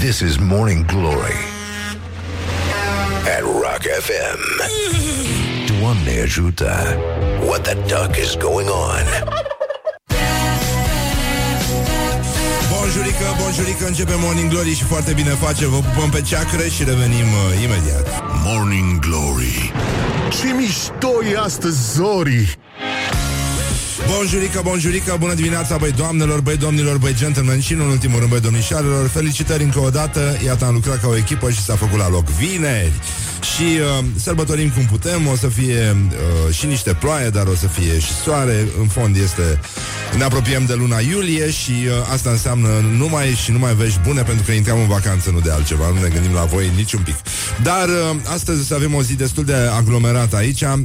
This is Morning Glory at Rock FM. Doamne ajută! What the duck is going on? Bonjurică, bonjurică, începe Morning Glory și foarte bine face Vă pupăm pe ceacră și revenim uh, imediat Morning Glory Ce mișto e astăzi, Zori! Bonjurică, bonjurică, bună dimineața, băi doamnelor, băi domnilor, băi gentlemen și, în ultimul rând, băi domnișoarelor. Felicitări încă o dată, iată, am lucrat ca o echipă și s-a făcut la loc vineri Și uh, sărbătorim cum putem, o să fie uh, și niște ploaie, dar o să fie și soare. În fond este, ne apropiem de luna iulie și uh, asta înseamnă numai și numai vești bune Pentru că intrăm în vacanță, nu de altceva, nu ne gândim la voi niciun pic. Dar uh, astăzi o să avem o zi destul de aglomerată aici. Uh,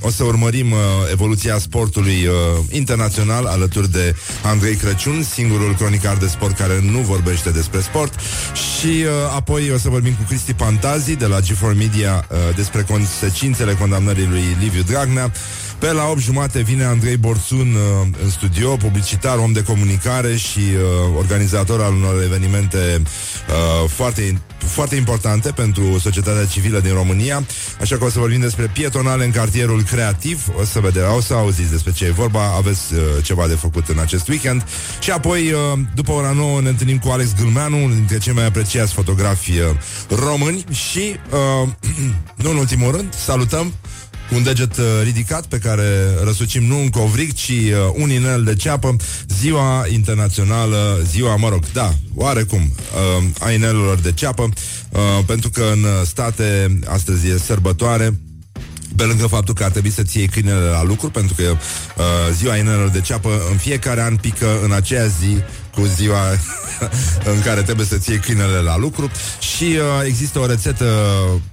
O să urmărim uh, evoluția sportului uh, internațional alături de Andrei Crăciun, singurul cronicar de sport care nu vorbește despre sport. Și uh, apoi o să vorbim cu Cristi Pantazi de la G4 Media uh, despre consecințele condamnării lui Liviu Dragnea. Pe la 8 jumate vine Andrei Borțun uh, în studio, publicitar, om de comunicare și uh, organizator al unor evenimente uh, foarte, foarte importante pentru societatea civilă din România. Așa că o să vorbim despre pietonale în cartierul creativ. O să vedem, o să auziți despre ce e vorba, aveți uh, ceva de făcut în acest weekend. Și apoi, uh, după ora 9, ne întâlnim cu Alex Gâlmeanu, unul dintre cei mai apreciați fotografi uh, români și, uh, nu în ultimul rând, salutăm cu un deget uh, ridicat pe care răsucim nu un covric, ci uh, un inel de ceapă, ziua internațională, ziua, mă rog, da, oarecum, uh, a inelelor de ceapă, uh, pentru că în state astăzi e sărbătoare, pe lângă faptul că ar trebui să-ți iei câinele la lucru, pentru că uh, ziua inelelor de ceapă în fiecare an pică în aceea zi cu ziua în care trebuie să-ți iei câinele la lucru. Și uh, există o rețetă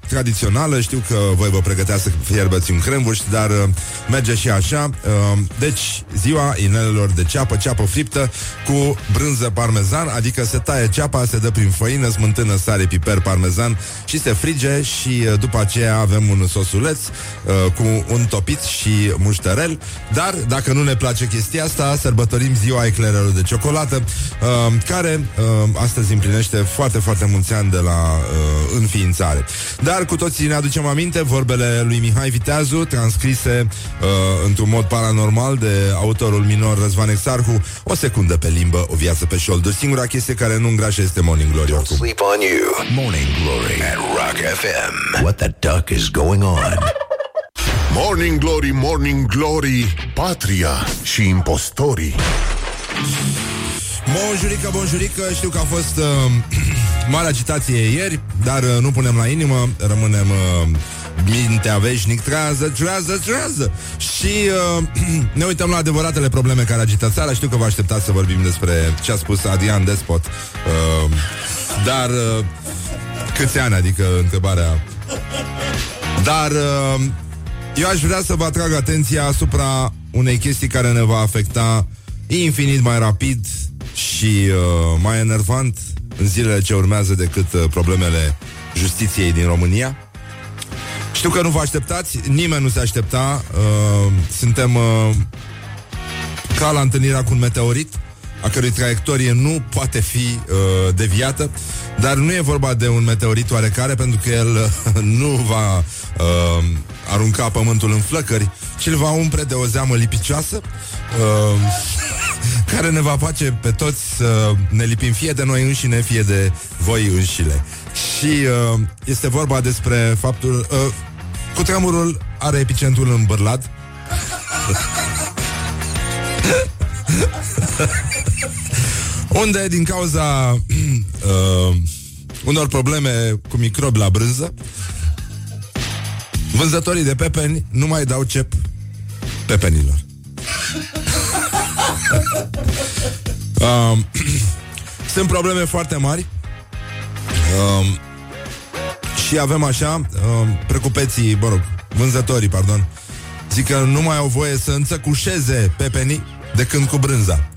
tradițională, știu că voi vă pregătea să fierbeți un crembuș, dar uh, merge și așa. Uh, deci, ziua inelelor de ceapă, ceapă friptă cu brânză parmezan, adică se taie ceapa, se dă prin făină, smântână, sare, piper, parmezan și se frige și uh, după aceea avem un sosuleț uh, cu un topit și mușterel, dar dacă nu ne place chestia asta, sărbătorim ziua eclerelor de ciocolată, uh, care uh, astăzi împlinește foarte, foarte mulți ani de la uh, înființare. Dar cu toții ne aducem aminte vorbele lui Mihai Viteazu, transcrise uh, într-un mod paranormal de autorul minor Răzvan Exarhu, o secundă pe limbă, o viață pe șolduri. Singura chestie care nu îngrașă este Morning Glory Don't oricum. sleep on you. Morning Glory at Rock FM. What the duck is going on? Morning Glory, Morning Glory, Patria și impostorii. Bonjurică, bonjurică, știu că a fost uh, mare agitație ieri, dar uh, nu punem la inimă, rămânem uh, mintea veșnic, trează, trează, trează. Și uh, ne uităm la adevăratele probleme care agită țara. Știu că vă așteptați să vorbim despre ce a spus Adrian Despot. Uh, dar uh, câți ani, adică întrebarea... Dar uh, eu aș vrea să vă atrag atenția asupra unei chestii care ne va afecta infinit mai rapid și uh, mai enervant în zilele ce urmează decât uh, problemele justiției din România. Știu că nu vă așteptați, nimeni nu se aștepta. Uh, suntem uh, ca la întâlnirea cu un meteorit a cărui traiectorie nu poate fi uh, deviată, dar nu e vorba de un meteorit oarecare, pentru că el uh, nu va uh, arunca pământul în flăcări, ci îl va umple de o zeamă lipicioasă, uh, care ne va face pe toți să ne lipim fie de noi înșine, fie de voi înșile. Și uh, este vorba despre faptul... Uh, cu tremurul are epicentrul în Bârlad. Unde, din cauza uh, unor probleme cu microbi la brânză, vânzătorii de pepeni nu mai dau cep pepenilor. uh, sunt probleme foarte mari uh, și avem așa, uh, precupeții, mă rog, vânzătorii, pardon, zic că nu mai au voie să înțăcușeze pepenii de când cu brânza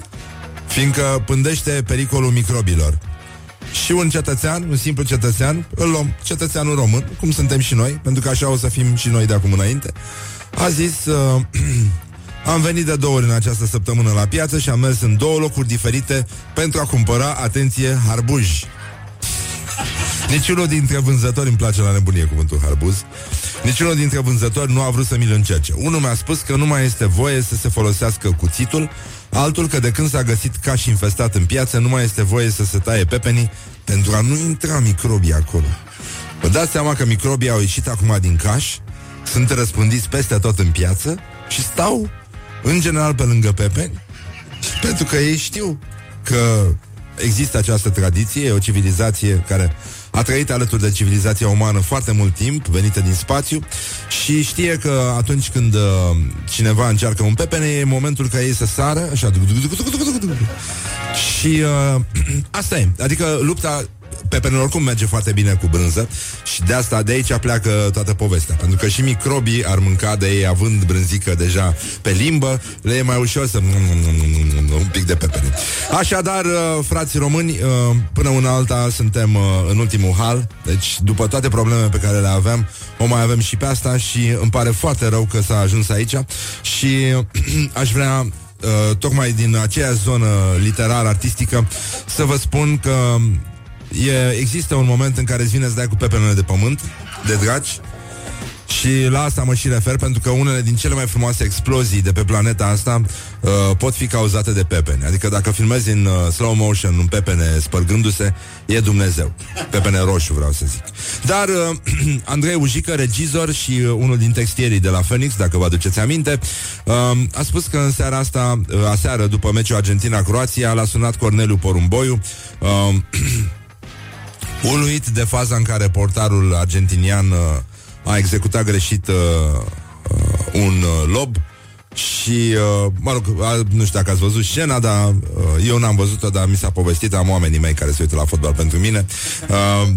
fiindcă pândește pericolul microbilor. Și un cetățean, un simplu cetățean, îl luăm, cetățeanul român, cum suntem și noi, pentru că așa o să fim și noi de acum înainte, a zis, uh, am venit de două ori în această săptămână la piață și am mers în două locuri diferite pentru a cumpăra, atenție, harbuji. Niciunul dintre vânzători, îmi place la nebunie cuvântul harbuz, niciunul dintre vânzători nu a vrut să mi-l încerce. Unul mi-a spus că nu mai este voie să se folosească cuțitul, altul că de când s-a găsit caș infestat în piață, nu mai este voie să se taie pepenii pentru a nu intra microbii acolo. Vă dați seama că microbii au ieșit acum din caș, sunt răspândiți peste tot în piață și stau, în general, pe lângă pepeni, pentru că ei știu că există această tradiție, e o civilizație care a trăit alături de civilizația umană foarte mult timp, venită din spațiu și știe că atunci când uh, cineva încearcă un pepene, e momentul ca ei să sară, așa, și uh, asta e. Adică lupta pepenul oricum merge foarte bine cu brânză și de asta, de aici pleacă toată povestea. Pentru că și microbii ar mânca de ei, având brânzică deja pe limbă, le e mai ușor să un pic de pepene. Așadar, uh, frații români, uh, până una alta suntem uh, în ultimul hal, deci după toate problemele pe care le aveam, o mai avem și pe asta și îmi pare foarte rău că s-a ajuns aici și aș vrea Uh, tocmai din aceea zonă literară, artistică, să vă spun că e, există un moment în care îți vine să dai cu pepenele de pământ, de dragi, și la asta mă și refer pentru că unele din cele mai frumoase explozii de pe planeta asta uh, pot fi cauzate de pepene. Adică dacă filmezi în uh, slow motion un pepene spărgându-se, e Dumnezeu. Pepene roșu, vreau să zic. Dar uh, Andrei Ujică, regizor și uh, unul din textierii de la Phoenix, dacă vă aduceți aminte, uh, a spus că în seara asta, uh, aseară, după meciul Argentina-Croația, l-a sunat Corneliu Porumboiu, uh, uluit de faza în care portarul argentinian uh, a executat greșit uh, uh, un uh, lob și, uh, mă rog, a, nu știu dacă ați văzut scena, dar uh, eu n-am văzut-o, dar mi s-a povestit, am oamenii mei care se uită la fotbal pentru mine. Uh,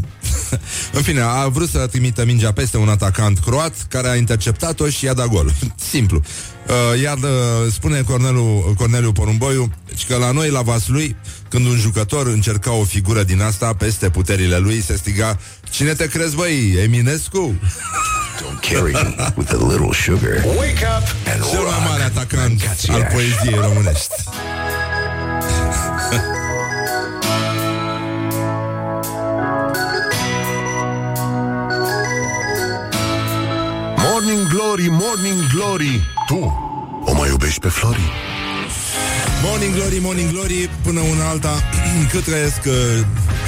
în fine, a vrut să trimită mingea peste un atacant croat care a interceptat-o și i-a dat gol. Simplu. Uh, iar uh, spune Cornelu, Corneliu Porumboiu deci că la noi, la lui, când un jucător încerca o figură din asta peste puterile lui, se striga Cine te crezi, băi? Eminescu? Don't carry with a little sugar. Wake up and Cel mai mare atacant al poeziei românești. Morning Glory, Morning Glory Tu o mai iubești pe Flori? Morning Glory, Morning Glory Până una alta Cât trăiesc uh,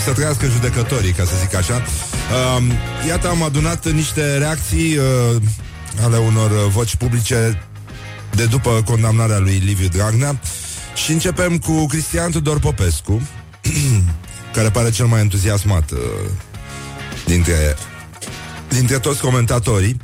Să trăiască judecătorii, ca să zic așa. Uh, Iată, am adunat niște reacții uh, Ale unor uh, voci publice De după condamnarea lui Liviu Dragnea. Și începem cu Cristian Tudor Popescu Care pare cel mai entuziasmat uh, Dintre Dintre toți comentatorii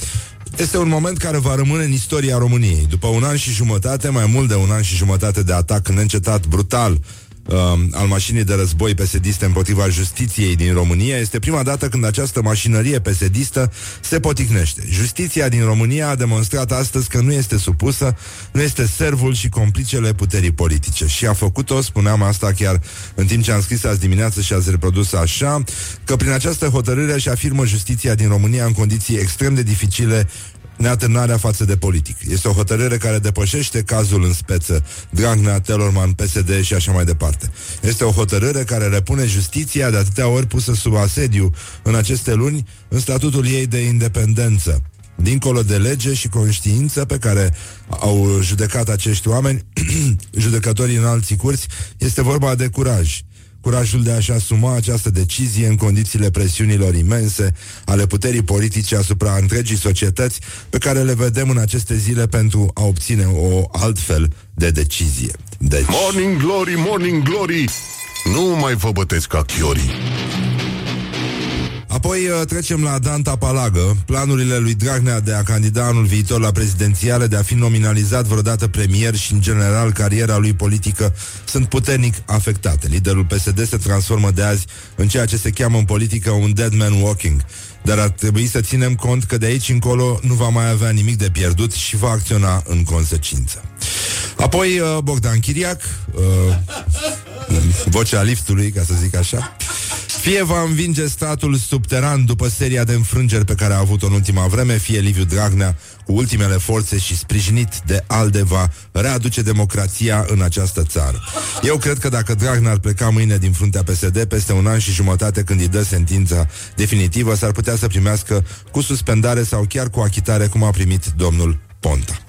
este un moment care va rămâne în istoria României. După un an și jumătate, mai mult de un an și jumătate de atac neîncetat brutal uh, al mașinii de război pesediste împotriva justiției din România, este prima dată când această mașinărie pesedistă se poticnește. Justiția din România a demonstrat astăzi că nu este supusă, nu este servul și complicele puterii politice. Și a făcut-o, spuneam asta chiar în timp ce am scris azi dimineață și ați reprodus așa, că prin această hotărâre și afirmă justiția din România în condiții extrem de dificile neatârnarea față de politic. Este o hotărâre care depășește cazul în speță Dragnea, Telorman, PSD și așa mai departe. Este o hotărâre care repune justiția de atâtea ori pusă sub asediu în aceste luni în statutul ei de independență. Dincolo de lege și conștiință pe care au judecat acești oameni, judecătorii în alții curți, este vorba de curaj curajul de a-și asuma această decizie în condițiile presiunilor imense ale puterii politice asupra întregii societăți pe care le vedem în aceste zile pentru a obține o altfel de decizie. Deci... Morning Glory, Morning Glory! Nu mai vă bătesc ca chiorii! Apoi uh, trecem la Danta Palagă, planurile lui Dragnea de a candida anul viitor la prezidențiale, de a fi nominalizat vreodată premier și, în general, cariera lui politică sunt puternic afectate. Liderul PSD se transformă de azi în ceea ce se cheamă în politică un dead man walking. Dar ar trebui să ținem cont că de aici încolo nu va mai avea nimic de pierdut și va acționa în consecință. Apoi uh, Bogdan Chiriac, uh, vocea liftului, ca să zic așa, Fie va învinge statul subteran după seria de înfrângeri pe care a avut-o în ultima vreme, fie Liviu Dragnea, cu ultimele forțe și sprijinit de ALDE, va readuce democrația în această țară. Eu cred că dacă Dragnea ar pleca mâine din fruntea PSD, peste un an și jumătate când îi dă sentința definitivă, s-ar putea să primească cu suspendare sau chiar cu achitare, cum a primit domnul Ponta.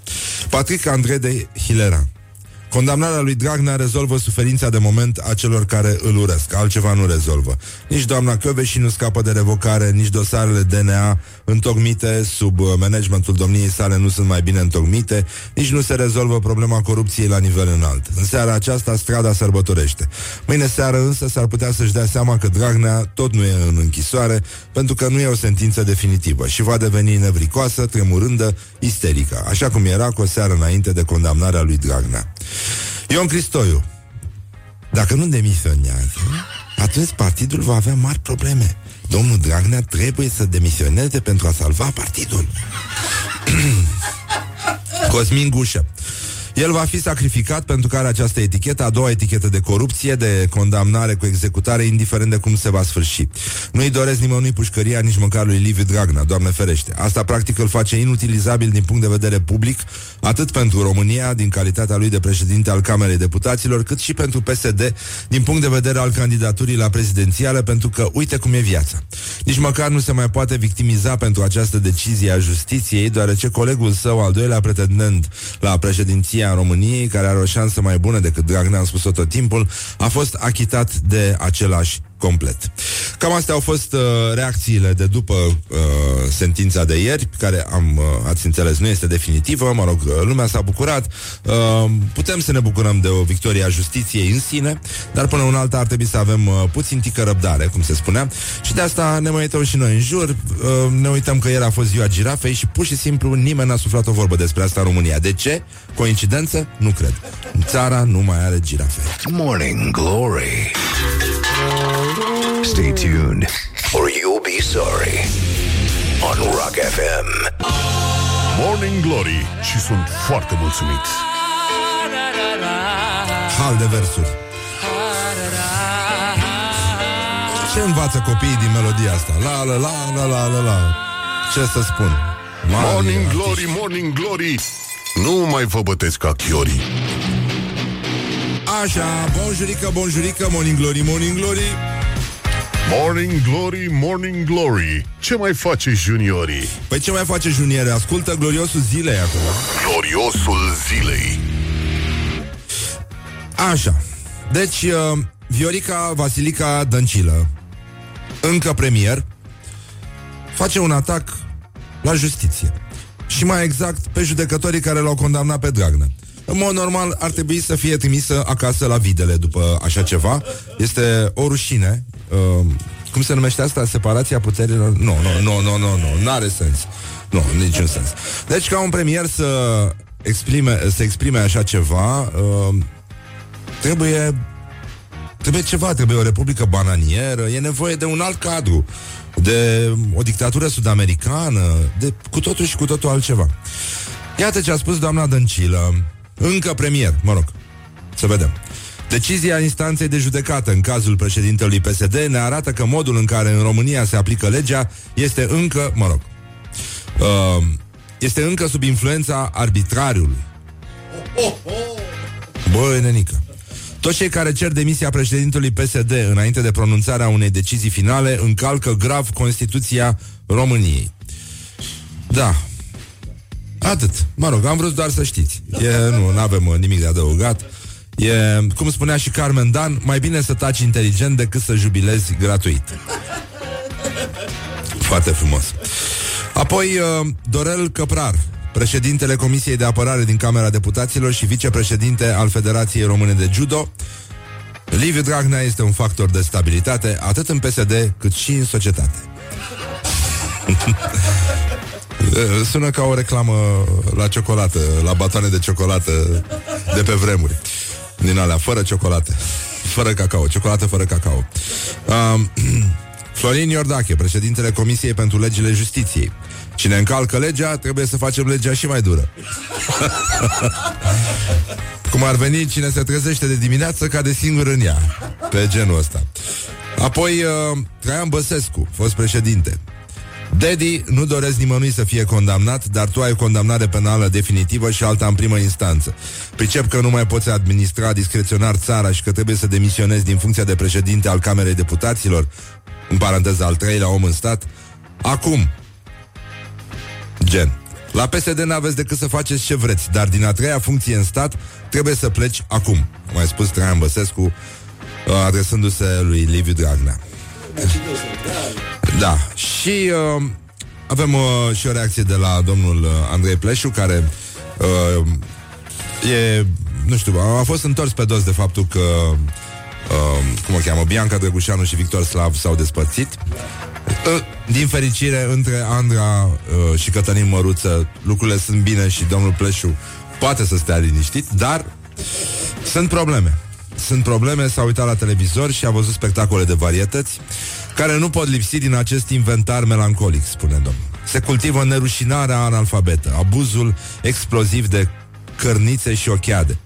Patrick André de Hilera Condamnarea lui Dragnea rezolvă suferința de moment a celor care îl urăsc. Altceva nu rezolvă. Nici doamna și nu scapă de revocare, nici dosarele DNA întocmite sub uh, managementul domniei sale nu sunt mai bine întocmite, nici nu se rezolvă problema corupției la nivel înalt. În seara aceasta strada sărbătorește. Mâine seară însă s-ar putea să-și dea seama că Dragnea tot nu e în închisoare, pentru că nu e o sentință definitivă și va deveni nevricoasă, tremurândă, isterică, așa cum era cu o seară înainte de condamnarea lui Dragnea. Ion Cristoiu, dacă nu demisionează, atunci partidul va avea mari probleme. Domnul Dragnea trebuie să demisioneze pentru a salva partidul. Cosmin Gușă. El va fi sacrificat pentru că are această etichetă, a doua etichetă de corupție, de condamnare cu executare, indiferent de cum se va sfârși. Nu-i doresc nimănui pușcăria, nici măcar lui Liviu Dragnea, Doamne ferește. Asta practic îl face inutilizabil din punct de vedere public, atât pentru România, din calitatea lui de președinte al Camerei Deputaților, cât și pentru PSD, din punct de vedere al candidaturii la prezidențială, pentru că uite cum e viața. Nici măcar nu se mai poate victimiza pentru această decizie a justiției, deoarece colegul său, al doilea pretendent la președinția României, care are o șansă mai bună decât Dragnea, am spus-o tot timpul, a fost achitat de același complet. Cam astea au fost uh, reacțiile de după uh, sentința de ieri, care am, uh, ați înțeles, nu este definitivă, mă rog, uh, lumea s-a bucurat. Uh, putem să ne bucurăm de o victorie a justiției în sine, dar până un alta ar trebui să avem uh, puțin tică răbdare, cum se spunea, și de asta ne mai uităm și noi în jur, uh, ne uităm că ieri a fost ziua girafei și pur și simplu nimeni n-a suflat o vorbă despre asta în România. De ce? Coincidență? Nu cred. Țara nu mai are girafe. Morning Glory Stay tuned or you'll be sorry on Rock FM. Morning Glory și sunt foarte mulțumit. Hal de versuri. Ce învață copiii din melodia asta? La la la la la la la. Ce să spun? Mari Morning artiști. Glory, Morning Glory. Nu mai vă bătesc ca chiorii. Așa, bonjurică, bonjurică, morning glory, morning glory. Morning Glory, Morning Glory. Ce mai face juniorii? Păi ce mai face juniere? Ascultă gloriosul zilei acum. Gloriosul zilei. Așa. Deci, uh, Viorica Vasilica Dăncilă, încă premier, face un atac la justiție. Și mai exact pe judecătorii care l-au condamnat pe Dragnea. În mod normal ar trebui să fie trimisă acasă la videle după așa ceva. Este o rușine. Uh, cum se numește asta? Separația puterilor? Nu, nu, nu, nu, nu, nu, nu are sens. Nu, niciun sens. Deci ca un premier să exprime, să exprime așa ceva, uh, trebuie Trebuie ceva, trebuie o republică bananieră, e nevoie de un alt cadru, de o dictatură sud-americană, de cu totul și cu totul altceva. Iată ce a spus doamna Dăncilă, încă premier, mă rog, să vedem. Decizia instanței de judecată în cazul președintelui PSD ne arată că modul în care în România se aplică legea este încă, mă rog, uh, este încă sub influența arbitrariului. Băi, nenică. Toți cei care cer demisia președintelui PSD înainte de pronunțarea unei decizii finale încalcă grav Constituția României. Da. Atât. Mă rog, am vrut doar să știți. E, nu, nu avem nimic de adăugat. E, cum spunea și Carmen Dan, mai bine să taci inteligent decât să jubilezi gratuit. Foarte frumos. Apoi, uh, Dorel Căprar, președintele Comisiei de Apărare din Camera Deputaților și vicepreședinte al Federației Române de Judo. Liviu Dragnea este un factor de stabilitate atât în PSD cât și în societate. Sună ca o reclamă la ciocolată, la batoane de ciocolată de pe vremuri. Din alea, fără ciocolată. Fără cacao, ciocolată fără cacao. Um, Florin Iordache, președintele Comisiei pentru Legile Justiției. Cine încalcă legea, trebuie să facem legea și mai dură. Cum ar veni cine se trezește de dimineață ca de singur în ea. Pe genul ăsta. Apoi uh, Traian Băsescu, fost președinte. Daddy, nu doresc nimănui să fie condamnat, dar tu ai o condamnare penală definitivă și alta în primă instanță. Pricep că nu mai poți administra discreționar țara și că trebuie să demisionezi din funcția de președinte al Camerei Deputaților, în paranteză al treilea om în stat, acum. Gen. La PSD n-aveți decât să faceți ce vreți, dar din a treia funcție în stat trebuie să pleci acum. A mai spus Traian Băsescu, uh, adresându-se lui Liviu Dragnea. Da. Și uh, avem uh, și o reacție de la domnul uh, Andrei Pleșu, care uh, e, nu știu, a fost întors pe dos de faptul că uh, cum o cheamă, Bianca Drăgușanu și Victor Slav s-au despărțit. Uh, din fericire, între Andra uh, și Cătălin Măruță, lucrurile sunt bine și domnul Pleșu poate să stea liniștit, dar sunt probleme. Sunt probleme, s-a uitat la televizor și a văzut spectacole de varietăți care nu pot lipsi din acest inventar melancolic, spune domnul. Se cultivă nerușinarea analfabetă, abuzul exploziv de cărnițe și ochiade.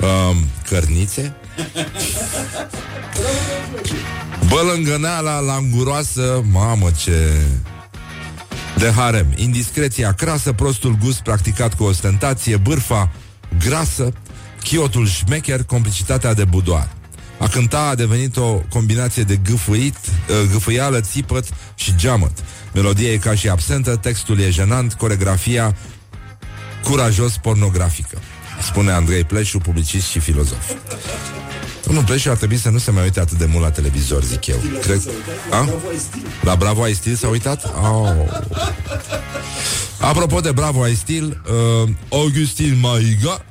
Um, cărnițe? Bălângăneala languroasă, mamă ce... De harem, indiscreția crasă, prostul gust practicat cu ostentație, bârfa grasă, chiotul șmecher, complicitatea de budoar. A cânta a devenit o combinație de gâfâit, uh, gâfâială, țipăt și geamăt. Melodia e ca și absentă, textul e jenant, coregrafia curajos pornografică. Spune Andrei Pleșu, publicist și filozof. Domnul Pleșu ar trebui să nu se mai uite atât de mult la televizor, zic eu. Cred... A? La Bravo ai stil s-a uitat? Oh. Apropo de Bravo ai stil, uh, Augustin Maiga,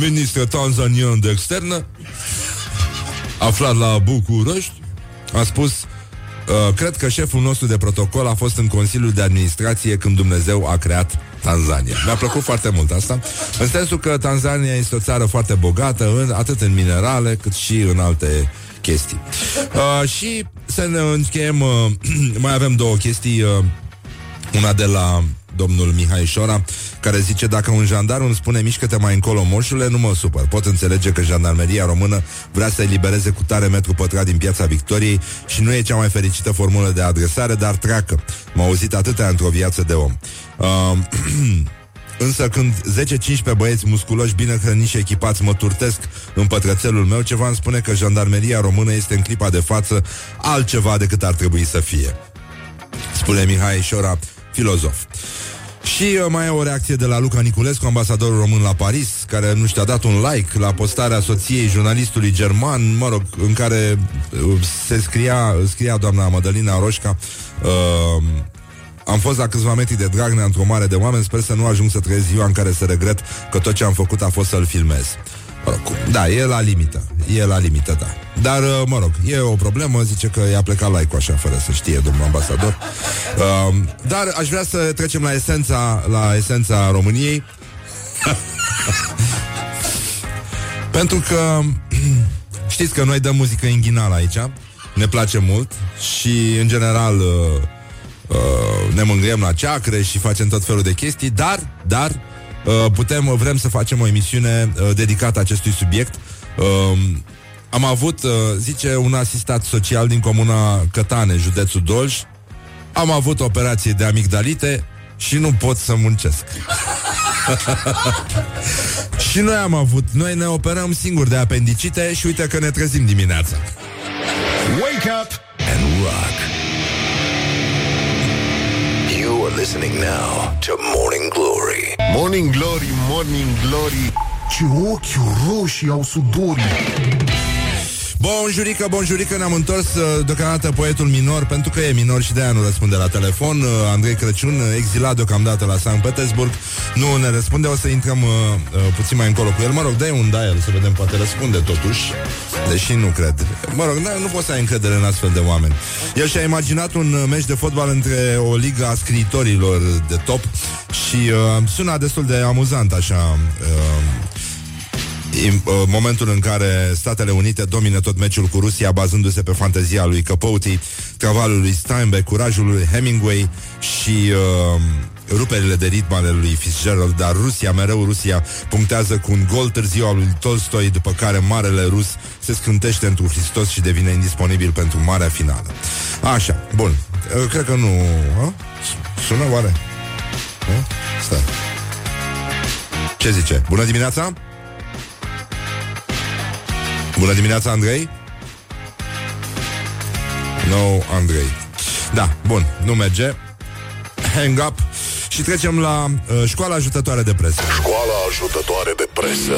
ministru tanzanian de externă, aflat la București, a spus uh, Cred că șeful nostru de protocol a fost în Consiliul de Administrație când Dumnezeu a creat Tanzania. Mi-a plăcut foarte mult asta, în sensul că Tanzania este o țară foarte bogată, în, atât în minerale cât și în alte chestii. Uh, și să ne încheiem, uh, mai avem două chestii, uh, una de la domnul Mihai Șora, care zice dacă un jandarm îmi spune mișcă-te mai încolo moșule, nu mă supăr. Pot înțelege că jandarmeria română vrea să elibereze cu tare metru pătrat din piața Victoriei și nu e cea mai fericită formulă de adresare, dar treacă. M-a auzit atâtea într-o viață de om. Uh, Însă când 10-15 băieți musculoși, bine hrăniți și echipați mă turtesc în pătrățelul meu, ceva îmi spune că jandarmeria română este în clipa de față altceva decât ar trebui să fie. Spune Mihai Șora, filozof. Și uh, mai e o reacție de la Luca Niculescu, ambasadorul român la Paris, care nu știu, a dat un like la postarea soției jurnalistului german, mă rog, în care uh, se scria, scria doamna Madalina Roșca, uh, am fost la câțiva metri de Dragnea într-o mare de oameni, sper să nu ajung să trăiesc ziua în care să regret că tot ce am făcut a fost să-l filmez. Da, e la limită. E la limită, da. Dar, uh, mă rog, e o problemă, zice că i-a plecat like așa, fără să știe domnul ambasador. Uh, dar aș vrea să trecem la esența, la esența României. Pentru că știți că noi dăm muzică inghinală aici, ne place mult și, în general, uh, uh, ne mângâiem la ceacre și facem tot felul de chestii, dar, dar, uh, putem, vrem să facem o emisiune uh, dedicată acestui subiect. Uh, am avut, uh, zice, un asistat social din comuna Cătane, județul Dolj. Am avut operație de amigdalite și nu pot să muncesc. și noi am avut, noi ne operăm singuri de apendicite și uite că ne trezim dimineața. Wake up and rock. You are listening now to Morning Glory. Morning Glory, Morning Glory Ce ochi roșii au sudorii Bonjurică, bonjurică, ne-am întors uh, deocamdată poetul minor, pentru că e minor și de-aia nu răspunde la telefon. Uh, Andrei Crăciun, uh, exilat deocamdată la Sankt Petersburg, nu ne răspunde, o să intrăm uh, uh, puțin mai încolo cu el. Mă rog, dai un dial să vedem, poate răspunde totuși, deși nu cred. Mă rog, nu, nu poți să ai încredere în astfel de oameni. El și-a imaginat un uh, meci de fotbal între o ligă a scriitorilor de top și uh, suna destul de amuzant așa... Uh, Uh, momentul în care Statele Unite domină tot meciul cu Rusia bazându-se pe fantezia lui Capote, cavalul lui Steinbeck, curajul lui Hemingway și uh, ruperile de ritm ale lui Fitzgerald, dar Rusia, mereu Rusia, punctează cu un gol târziu al lui Tolstoi, după care marele rus se scântește într Hristos și devine indisponibil pentru marea finală. Așa, bun. Uh, cred că nu... A? Sună oare? A? Stai. Ce zice? Bună dimineața? Bună dimineața, Andrei? No, Andrei. Da, bun, nu merge. Hang up și trecem la uh, școala ajutătoare de presă. Școala ajutătoare de presă.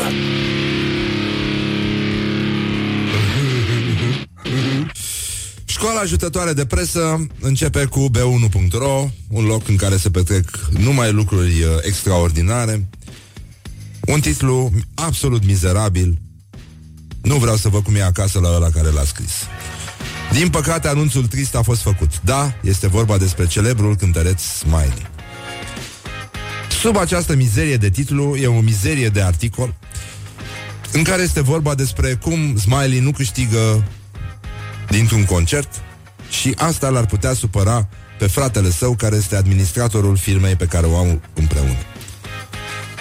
Școala ajutătoare de presă începe cu b1.ro, un loc în care se petrec numai lucruri uh, extraordinare. Un titlu absolut mizerabil. Nu vreau să văd cum e acasă la ăla care l-a scris. Din păcate, anunțul trist a fost făcut. Da, este vorba despre celebrul cântăreț Smiley. Sub această mizerie de titlu e o mizerie de articol în care este vorba despre cum Smiley nu câștigă dintr-un concert și asta l-ar putea supăra pe fratele său care este administratorul firmei pe care o au împreună.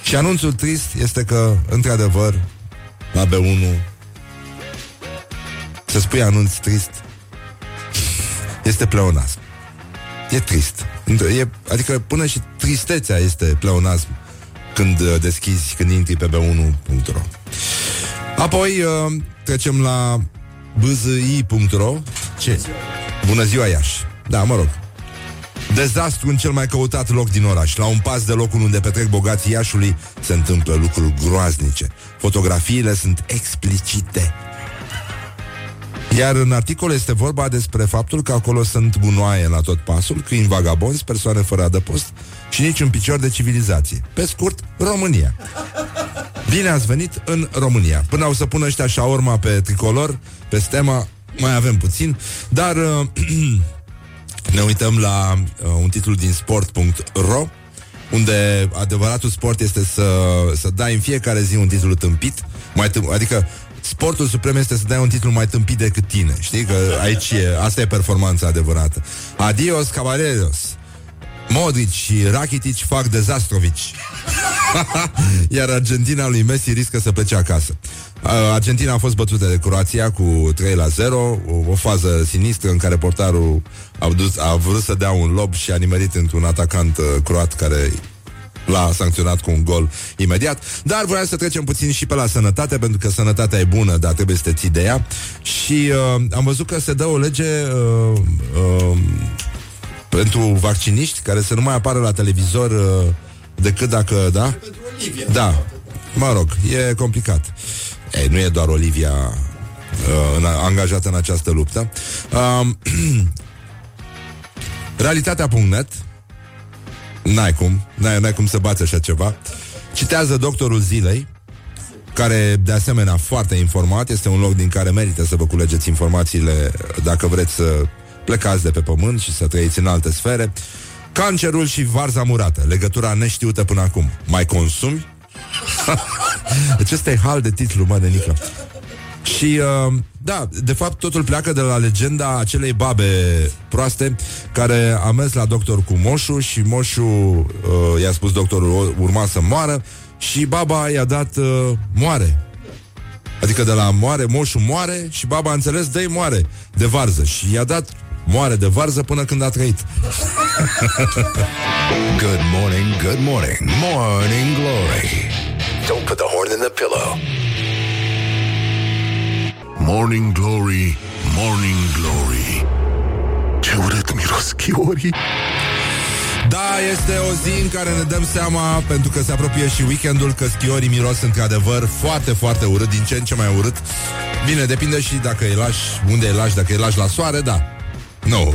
Și anunțul trist este că, într-adevăr, la B1 să spui anunț trist este pleonasm. E trist. E, adică până și tristețea este pleonasm când uh, deschizi, când intri pe b1.ro. Apoi uh, trecem la bzi.ro Ce? Bună ziua Iași. Da, mă rog. Dezastru în cel mai căutat loc din oraș. La un pas de locul unde petrec bogații Iașului se întâmplă lucruri groaznice. Fotografiile sunt explicite. Iar în articol este vorba despre faptul că acolo sunt gunoaie la tot pasul, câini vagabonzi, persoane fără adăpost și nici un picior de civilizație. Pe scurt, România. Bine ați venit în România. Până au să pună ăștia șaorma pe tricolor, pe stema, mai avem puțin, dar uh, ne uităm la uh, un titlu din sport.ro unde adevăratul sport este să, să dai în fiecare zi un titlu tâmpit, mai tâmp, adică sportul suprem este să dai un titlu mai tâmpit decât tine. Știi că aici e, asta e performanța adevărată. Adios, caballeros. Modric și Rakitic fac dezastrovici. Iar Argentina lui Messi riscă să plece acasă. Argentina a fost bătută de Croația cu 3 la 0, o, o fază sinistră în care portarul a, dus, a vrut să dea un lob și a nimerit într-un atacant uh, croat care l-a sancționat cu un gol imediat. Dar vreau să trecem puțin și pe la sănătate, pentru că sănătatea e bună, dar trebuie să te ții de ea. Și uh, am văzut că se dă o lege uh, uh, pentru vacciniști care să nu mai apară la televizor uh, decât dacă, da? Da. Mă rog, e complicat. Ei, nu e doar Olivia uh, în, angajată în această luptă. Uh, Realitatea.net N-ai cum, n-ai, n-ai cum să bați așa ceva Citează doctorul zilei care de asemenea foarte informat, este un loc din care merită să vă culegeți informațiile dacă vreți să plecați de pe pământ și să trăiți în alte sfere. Cancerul și varza murată, legătura neștiută până acum. Mai consumi? Acesta e hal de titlu, mă, de nică. Și, uh, da, de fapt, totul pleacă de la legenda acelei babe proaste care a mers la doctor cu moșu și moșu uh, i-a spus doctorul urma să moară și baba i-a dat uh, moare. Adică de la moare, moșu moare și baba a înțeles, dă moare de varză și i-a dat moare de varză până când a trăit. good morning, good morning, morning glory. Don't put the horn in the pillow. Morning Glory, Morning Glory Ce urât miros chiorii da, este o zi în care ne dăm seama, pentru că se apropie și weekendul, că schiorii miros într-adevăr foarte, foarte urât, din ce în ce mai urât. Bine, depinde și dacă îi lași, unde îi lași, dacă îi lași la soare, da. Nu,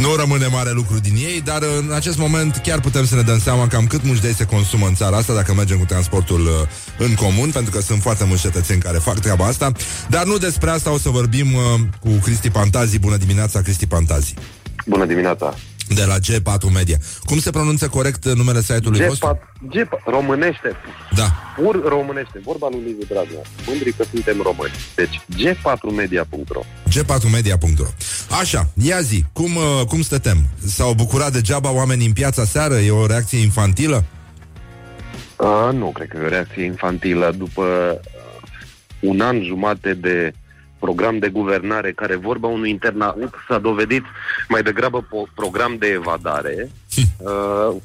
nu rămâne mare lucru din ei, dar în acest moment chiar putem să ne dăm seama cam cât mușdei se consumă în țara asta dacă mergem cu transportul uh, în comun, pentru că sunt foarte mulți cetățeni care fac treaba asta. Dar nu despre asta o să vorbim uh, cu Cristi Pantazi. Bună dimineața, Cristi Pantazi. Bună dimineața! De la G4 Media. Cum se pronunță corect numele site-ului vostru? G4, G4, românește. Da. Pur românește. Vorba lui Liviu Dragnea. Mândri că suntem români. Deci g4media.ro G4media.ro Așa, ia zi, cum, uh, cum stătem? S-au bucurat degeaba oamenii în piața seară? E o reacție infantilă? Uh, nu, cred că e o reacție infantilă. După uh, un an jumate de program de guvernare care vorba unui internaut s-a dovedit mai degrabă po- program de evadare. Uh,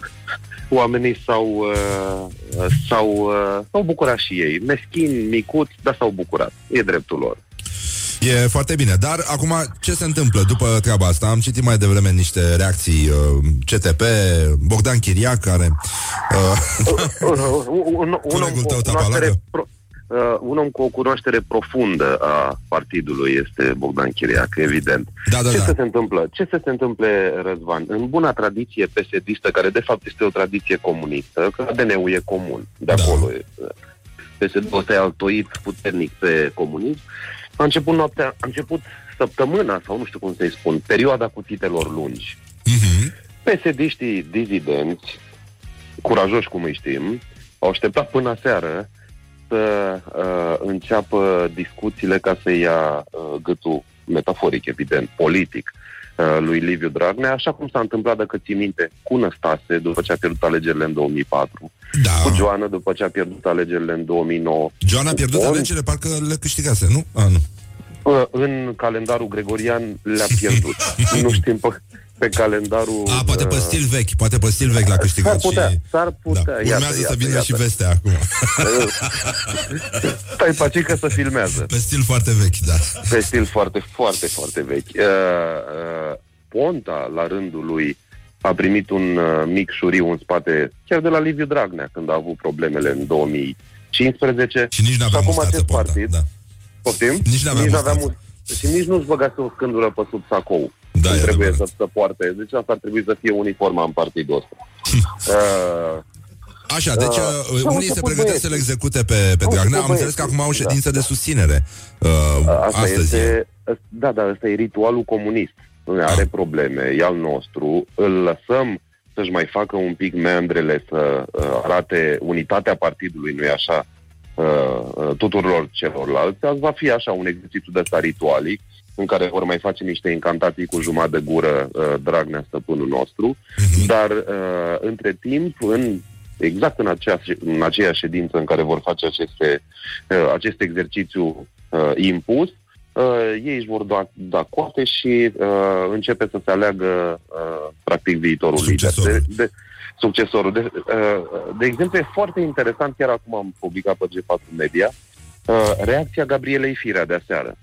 oamenii s-au, uh, s-au, uh, s-au bucurat și ei. Meschini, micuți, dar s-au bucurat. E dreptul lor. E foarte bine, dar acum ce se întâmplă după treaba asta? Am citit mai devreme niște reacții uh, CTP, Bogdan Chiriac, care... Uh, un, un, un, om Colegul cu tău o Tapalacă? Cunoaștere pro, uh, un om cu o cunoaștere profundă a partidului este Bogdan Chiriac, evident. Da, da, ce da. să se întâmplă? Ce să se întâmple, Răzvan? În buna tradiție psd care de fapt este o tradiție comunistă, că ADN-ul e comun, de Da. acolo e. PSD-ul ăsta e altoit puternic pe comunism. A început noaptea, a început săptămâna, sau nu știu cum să-i spun, perioada cutitelor lungi. uh-huh. PSD-știi dizidenți, curajoși cum îi știm, au așteptat până seară să uh, înceapă discuțiile ca să ia uh, gâtul metaforic, evident, politic, uh, lui Liviu Dragnea, așa cum s-a întâmplat, dacă ții minte, cu Năstase, după ce a pierdut alegerile în 2004, Da. cu Joana, după ce a pierdut alegerile în 2009. Joana a pierdut Bun. alegerile, parcă le câștigase, nu? A, nu. Uh, în calendarul gregorian le-a pierdut. nu știm pe, pe calendarul... A, poate pe uh, stil vechi, poate pe stil vechi l-a câștigat S-ar putea, și... s-ar putea. Da. Iată, Urmează iată, să vină iată. și vestea acum. Stai pacică să filmează. Pe stil foarte vechi, da. Pe stil foarte, foarte, foarte vechi. Uh, uh, Ponta, la rândul lui, a primit un uh, mic șuriu în spate, chiar de la Liviu Dragnea, când a avut problemele în 2015. Și nici n-avea acum mustață, acest Ponta, partid, da. Poftim? Nici n-avea n-avea mustață. mus- și nici nu-și băgase o scândură pe sub sacou. Da, când e trebuie să, adevărat. să poarte. Deci asta ar trebui să fie uniforma în partidul ăsta. uh, Așa, deci Uh, uh, și au unii se început pregătesc băieții. să-l execute pe, pe Au Dragnea. început Am înțeles că băieții, acum au da. ședință de susținere uh, Asta astăzi. este, da, da, asta e ritualul comunist. Nu are probleme, e al nostru, îl lăsăm să-și mai facă un pic meandrele, să uh, arate unitatea partidului, nu-i așa, uh, uh, tuturor celorlalți. Azi va fi așa un exercițiu de ăsta ritualic, în care vor mai face niște incantații cu jumătate de gură uh, Dragnea, stăpânul nostru, Mhm. dar uh, între timp, în exact în aceeași, în aceeași ședință în care vor face aceste, uh, acest exercițiu uh, impus, uh, ei își vor da, da coate și uh, începe să se aleagă uh, practic viitorul Succesorul. lider. De, de, succesorul. De, uh, de exemplu, e foarte interesant, chiar acum am publicat pe G4 Media, uh, reacția Gabrielei Firea de aseară.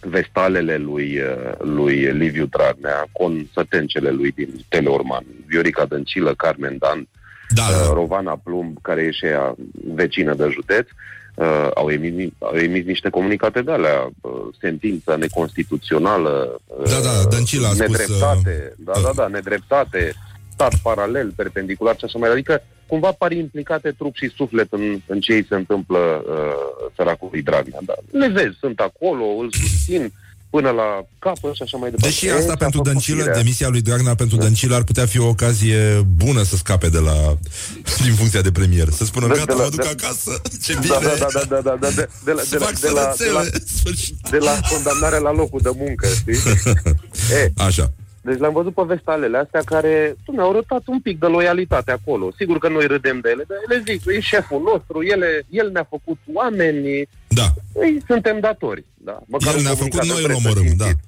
Vestalele lui, uh, lui Liviu Dragnea, consătencele lui din Teleorman, Viorica Dăncilă, Carmen Dan, Da, da, uh, da. Rovana Plumb, care e și ea vecină de județ, uh, au, emis, au emis niște comunicate de alea, uh, sentință neconstituțională, uh, Da, da, Dăncilă a spus, nedreptate, uh, da, da, da, nedreptate, stat paralel, perpendicular și așa mai departe. Adică cumva par implicate trup și suflet în, în ce îi se întâmplă uh, săracului Dragnea. Da. Le vezi, sunt acolo, îl susțin până la capăt și așa mai departe. Deși E, asta ce-a pentru făcut Dăncilă, firea. demisia lui Dragnea pentru Dăncilă ar putea fi o ocazie bună să scape de la din funcția de premier. Să spună, De- gata, de la- mă duc de- acasă, ce Da, bine, da, da, da, da, da, da, de, de, la, să de, la, fac de, la, de, la, sărățele, sfârșit. de la condamnarea la locul de muncă, știi? e, Așa. Deci le-am văzut pe vestalele astea care tu ne-au arătat un pic de loialitate acolo. Sigur că noi râdem de ele, dar le zic, e șeful nostru, ele, el ne-a făcut oameni, Da, ei, suntem datori. Da? Măcar El un ne-a comunicat făcut, noi de îl presă omorâm, cinstit.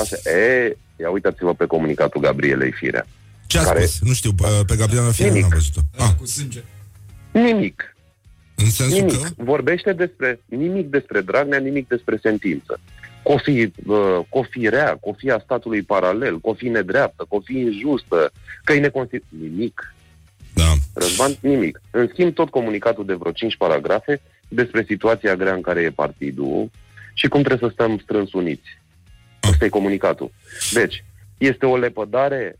Așa, e, ia uitați-vă pe comunicatul Gabrielei Firea. ce a Care- spus? Nu știu, pe- pe Gabriela Firea Nimic. n-am văzut-o. Ah, cu sânge. Nimic. în sensul Nimic. că... Vorbește despre nimic despre Dragnea, nimic despre sentință. Că o fi, uh, că o fi rea, că o fi a statului paralel, că o fi nedreaptă, că o fi injustă, că e neconstituțională. Nimic. Da. Răzvan, nimic. În schimb, tot comunicatul de vreo 5 paragrafe despre situația grea în care e partidul și cum trebuie să stăm strâns uniți. Asta e comunicatul. Deci, este o lepădare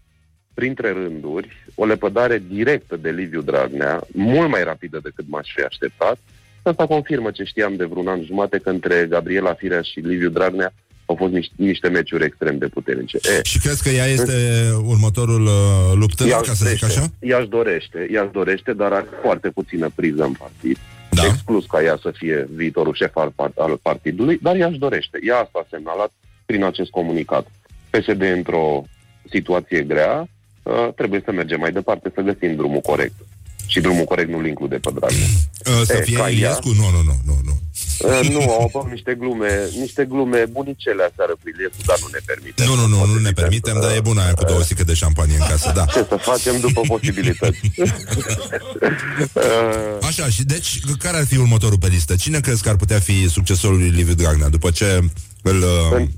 printre rânduri, o lepădare directă de Liviu Dragnea, mult mai rapidă decât m-aș fi așteptat. Asta confirmă ce știam de vreun an jumate că între Gabriela Firea și Liviu Dragnea au Au fost niște, niște meciuri extrem de puternice. E, Și crezi că ea este următorul uh, luptător, ea ca să zic așa? Ea-și dorește, ea dorește, dar are foarte puțină priză în partid. Da. Exclus ca ea să fie viitorul șef al, part- al partidului, dar ea își dorește. Ea asta a semnalat prin acest comunicat. PSD într-o situație grea, uh, trebuie să mergem mai departe, să găsim drumul corect. Și drumul corect nu-l include pe Dragnea. Uh, Să E, fie ca ea- Iliescu? Nu, nu, nu, nu, nu. Uh, nu, au apărut niște glume, niște glume bunicele aseară cu Iliescu, dar nu ne permitem. Nu, nu, nu, nu ne Evident, permitem, dar e uh, bună aia cu două sticle de șampanie în casă, da. Ce să facem după posibilități? Uh, Așa, și deci, care ar fi următorul pe listă? Cine crezi că ar putea fi succesorul lui Liviu Dragnea după ce îl, uh, în,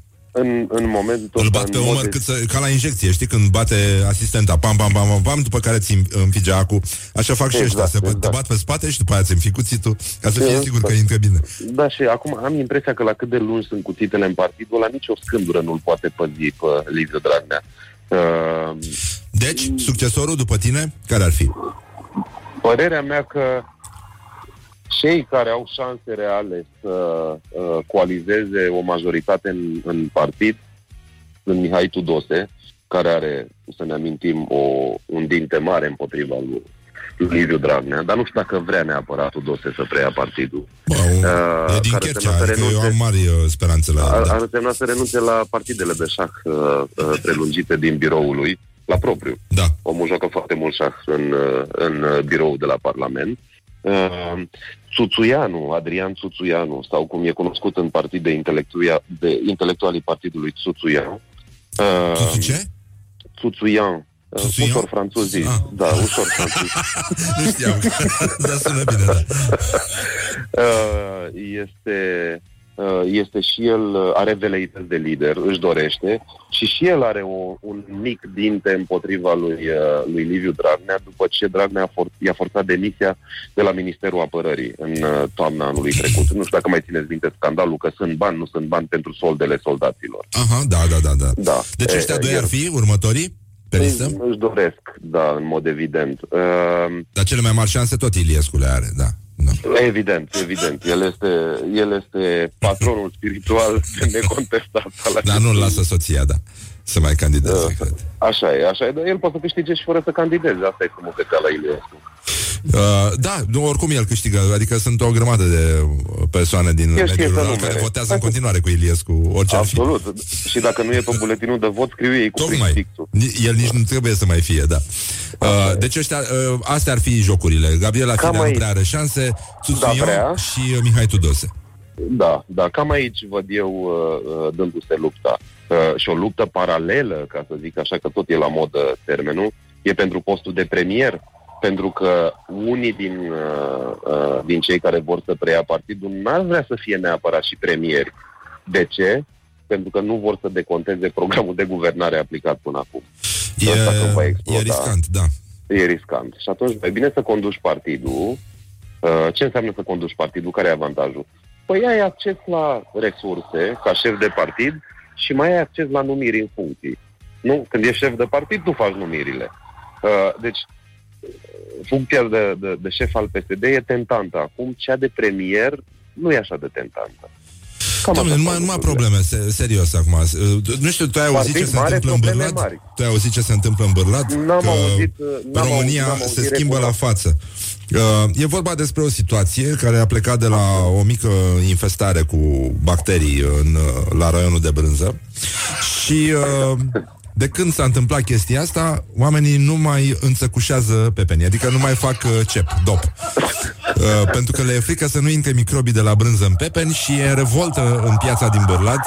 în, în momentul îl ăsta, bat pe în mod umăr de- cât să, ca la injecție, știi? Când bate asistenta, pam, pam, pam, pam, pam, după care ți înfige acul. Așa fac și Exact, ăștia, se exact. te bat pe spate și după aia ți înfii cuțitul, ca să fie Exact. sigur că intră bine. Da, și acum am impresia că la cât de lungi sunt cuțitele în partidul ăla, nici o scândură nu-l poate păzi pe Liviu Dragnea. Uh, Deci, succesorul după tine, care ar fi? părerea mea că cei care au șanse reale să uh, coalizeze o majoritate în, în partid sunt Mihai Tudose, care are, să ne amintim, o, un dinte mare împotriva lui, lui Liviu Dragnea, dar nu știu dacă vrea neapărat Tudose să preia partidul. Bă, un, Uh, e din care Chercea, semnă să adică eu renunțe. am mari uh, speranțe la Ar, da. ar însemna să renunțe la partidele de șah uh, uh, prelungite din biroul lui, la propriu. da. Omul joacă foarte mult șah în, uh, în uh, biroul de la Parlament. Uh, Țuțuianu, Adrian Țuțuianu, sau cum e cunoscut în partid de, intelectuia, de intelectualii partidului Țuțuianu. Uh, Tu ce? Țuțuian. Uh, Țuțuian? ușor franțuzii. Ah. Da, ușor franțuzii. nu știam. Dar sună bine, da. Uh, este, uh, este și el, uh, are veleități de lider, își dorește și și el are o, un mic dinte împotriva lui, uh, lui Liviu Dragnea după ce Dragnea a for- i-a forțat demisia de la Ministerul Apărării în uh, toamna anului trecut. Nu știu dacă mai țineți minte scandalul că sunt bani, nu sunt bani pentru soldele soldaților. Aha, da, da, da, da. Da. Deci E, ăștia doi el- ar fi următorii pe listă? Își doresc, da, în mod evident. Uh, Dar cele mai mari șanse tot Iliescu le are, da. Da. Evident, evident. El este, el este patronul spiritual necontestat al Dar nu-l lasă soția, da. Să mai candideze, cred. Așa e, așa e, dar el poate să câștige și fără să candideze. Asta e frumusețea la Iliescu. Uh, da, nu, oricum el câștigă, adică sunt o grămadă de uh, persoane din știe mediul să rural numere. care votează în continuare cu Iliescu, orice ar fi. Absolut. Și dacă nu e pe buletinul de vot, scriu ei cu Tocmai. pixul. Ni- El nici nu trebuie să mai fie, da. Uh, deci ăștia, uh, astea ar fi jocurile. Gabriela Cam Firea nu aici. prea are șanse, Țuțuion Da, prea. și uh, Mihai Tudose. Da, da, cam aici văd eu uh, uh, dându-se lupta. Uh, și o luptă paralelă, ca să zic așa, că tot e la modă termenul, e pentru postul de premier, pentru că unii din, uh, uh, din cei care vor să preia partidul n-ar vrea să fie neapărat și premieri. De ce? Pentru că nu vor să deconteze programul de guvernare aplicat până acum. E, Ăsta când va exploda. e riscant, da. E riscant. Și atunci mai bine să conduci partidul. Uh, ce înseamnă să conduci partidul? Care e avantajul? Păi ai acces la resurse ca șef de partid și mai ai acces la numiri în funcții. Nu? Când ești șef de partid, tu faci numirile. Uh, deci, uh, funcția de, de, de șef al PSD e tentantă. Acum, cea de premier nu e așa de tentantă. Cam Doamne, așa numai, stau numai lucrurile. probleme, se, serios acum. Uh, Nu știu, tu ai auzit Partid ce se mare, întâmplă în probleme Bârlad? mari. Tu ai auzit ce se întâmplă în Bârlad? N-am Că auzit, uh, n-am România auzit, n-am se auzit schimbă la regulat. față. Uh, e vorba despre o situație care a plecat de la o mică infestare cu bacterii în, uh, la raionul de brânză și uh, de când s-a întâmplat chestia asta, oamenii nu mai înțăcușează pepenii, adică nu mai fac uh, cep, dop. Uh, pentru că le e frică să nu intre microbii de la brânză în pepeni și e revoltă în piața din Bârlad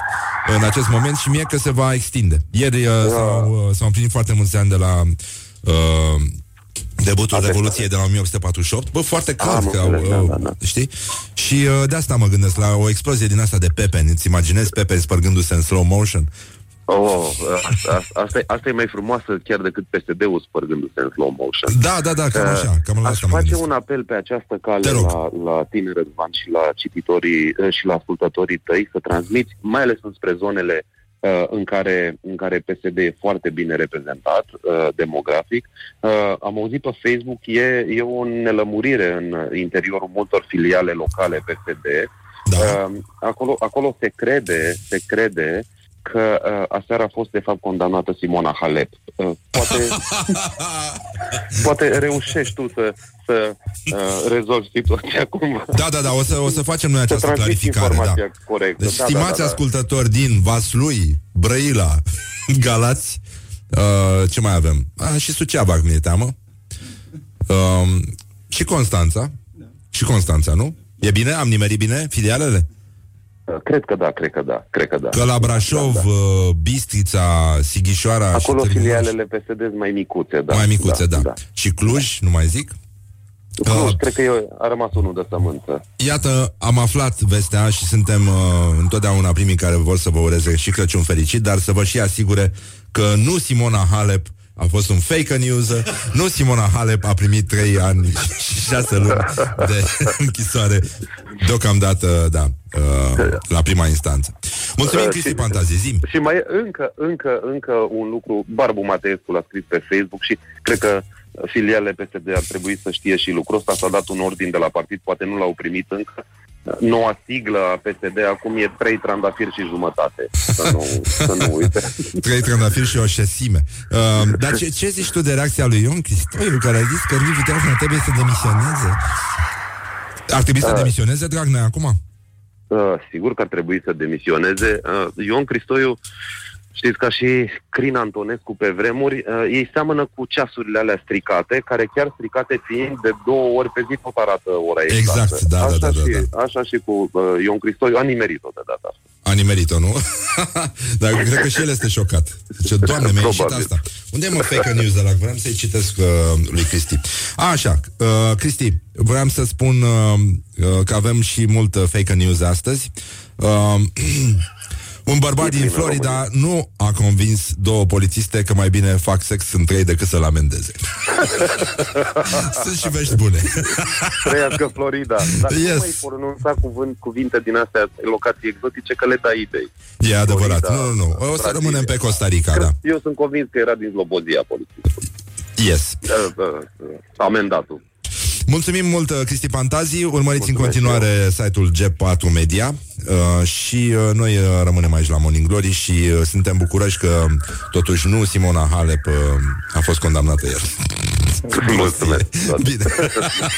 în acest moment și mie că se va extinde. Ieri uh, s-au, uh, s-au împlinit foarte mulți ani de la uh, debutul Atestare. Revoluției de la 1848. Bă, foarte cald Am că au, înțeles, da, uh, da, da. știi? Și uh, de asta mă gândesc la o explozie din asta de pepeni. Îți imaginezi pepeni spărgându-se în slow motion? Oh, asta, asta, e- asta e mai frumoasă chiar decât PSD-ul spărgându-se în slow motion. Da, da, da, cam așa. Cam la Aș asta mă face gândesc. un apel pe această Te cale rog. la, la tine, Răzvan, și la cititorii eh, și la ascultătorii tăi să transmiți, mai ales înspre zonele uh, în, care, în care PSD e foarte bine reprezentat uh, demografic. Uh, am auzit pe Facebook, e, e o nelămurire în interiorul multor filiale locale PSD. Da. Uh, acolo, acolo se crede, se crede că uh, aseară a fost de fapt condamnată Simona Halep. Uh, poate, poate reușești tu să, să uh, rezolvi situația cumva. Da, da, da, o să, o să facem noi Să această transmiți clarificare. Da. informația corectă. Deci, Da, da, stimați da, da. ascultători din Vaslui, Brăila, Galați, uh, ce mai avem? Ah, și Suceava, mi-e teamă. Uh, și Constanța. Și Constanța, nu? E bine? Am nimerit bine filialele? Uh, Cred că da, cred că da, cred că da. Că la Brașov, Da, da. uh, Bistrița, Sighișoara Acolo și Târgu Mureș- filialele PSD sunt mai micuțe, da. mai micuțe, da. da. Și Cluj, nu mai zic? Cluj, Uh, cred că eu, a rămas unul de sămânță. Iată, am aflat vestea și suntem uh, întotdeauna primii care vor să vă ureze și Crăciun fericit, dar să vă și asigure că nu Simona Halep a fost un fake news, nu Simona Halep a primit 3 ani și 6 luni de închisoare deocamdată, da, uh, la prima instanță. Mulțumim, Uh, Cristi și- Pantazie, zim. Și mai e încă, încă, încă un lucru, Barbu Mateescu l-a scris pe Facebook și cred că filialele PSD ar trebui să știe și lucrul ăsta. S-a dat un ordin de la partid, poate nu l-au primit încă. Noua siglă a PSD acum e 3 trandafiri și jumătate. Să nu, să nu uite. Trei trandafiri și o șesime. Uh, dar ce, ce zici tu de reacția lui Ion Cristoiu, care a zis că Liviu Dragnea trebuie să demisioneze? Ar trebui să demisioneze Dragnea acum? Uh, sigur că ar trebui să demisioneze. Uh, Ion Cristoiu, știți, ca și Crin Antonescu pe vremuri, uh, ei seamănă cu ceasurile alea stricate, care chiar stricate fiind de două ori pe zi tot arată ora exactă. Exact, da, da, așa da, da, și, da. Așa și cu uh, Ion Cristoiu, a nimerit-o de data asta. A nimerit-o, nu? Dar cred că și el este șocat. Ce, doamne, mi-a ieșit Probabil. asta. Unde e mă fake news de la? Vreau să-i citesc uh, lui Cristi. A, așa, uh, Cristi, vreau să spun uh, uh, că avem și mult uh, fake news astăzi. Uh, un bărbat E din plină Florida nu a convins două polițiste că mai bine fac sex în trei decât să-l amendeze. Sunt și vești bune. Trăiască Florida. Dar Yes. yes. nu mai pronunța cuvânt, cuvinte din astea, locații exotice, că le dai idei. E adevărat. Florida, Nu, nu, nu. O să Brazilia. rămânem pe Costa Rica, da. Eu sunt convins că era din Slobozia polițistul. Yes. Uh, uh, uh, amendatul. Mulțumim mult, uh, Cristi Pantazi. Urmăriți în Mulțumesc continuare site-ul G4 Media uh, și uh, noi uh, rămânem aici la Morning Glory și uh, suntem bucuroși că totuși nu Simona Halep uh, a fost condamnată ieri. Mulțumesc. Bine.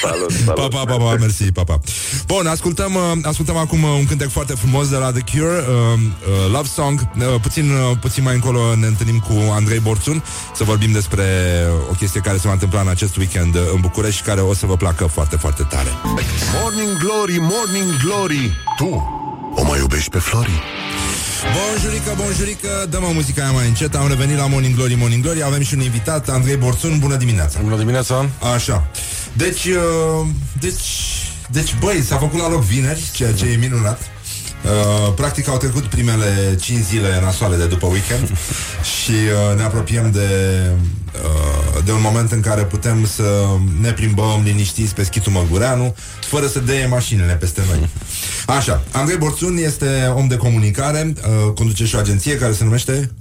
salut, salut. Pa, pa, pa, pa, mersi, pa, pa. Bun, ascultăm, uh, ascultăm acum uh, un cântec foarte frumos de la The Cure, uh, uh, Love Song. Uh, puțin, uh, puțin mai încolo ne întâlnim cu Andrei Borțun să vorbim despre o chestie care se va întâmpla în acest weekend uh, în București și care o să vă placă foarte, foarte tare. Morning Glory, Morning Glory Tu o mai iubești pe Flori? Bonjurică, bonjurică, dăm o muzica aia mai încet. Am revenit la Morning Glory, Morning Glory. Avem și un invitat, Andrei Borțun, bună dimineața. Bună dimineața! Așa, deci, uh, deci, deci băi, s-a făcut la loc vineri Ceea ce e minunat Uh, practic au trecut primele 5 zile nasoale de după weekend și uh, ne apropiem de, uh, de un moment în care putem să ne plimbăm liniștiți pe schitul Măgureanu fără să deie mașinile peste noi. Așa, Andrei Borțun este om de comunicare, uh, conduce și o agenție care se numește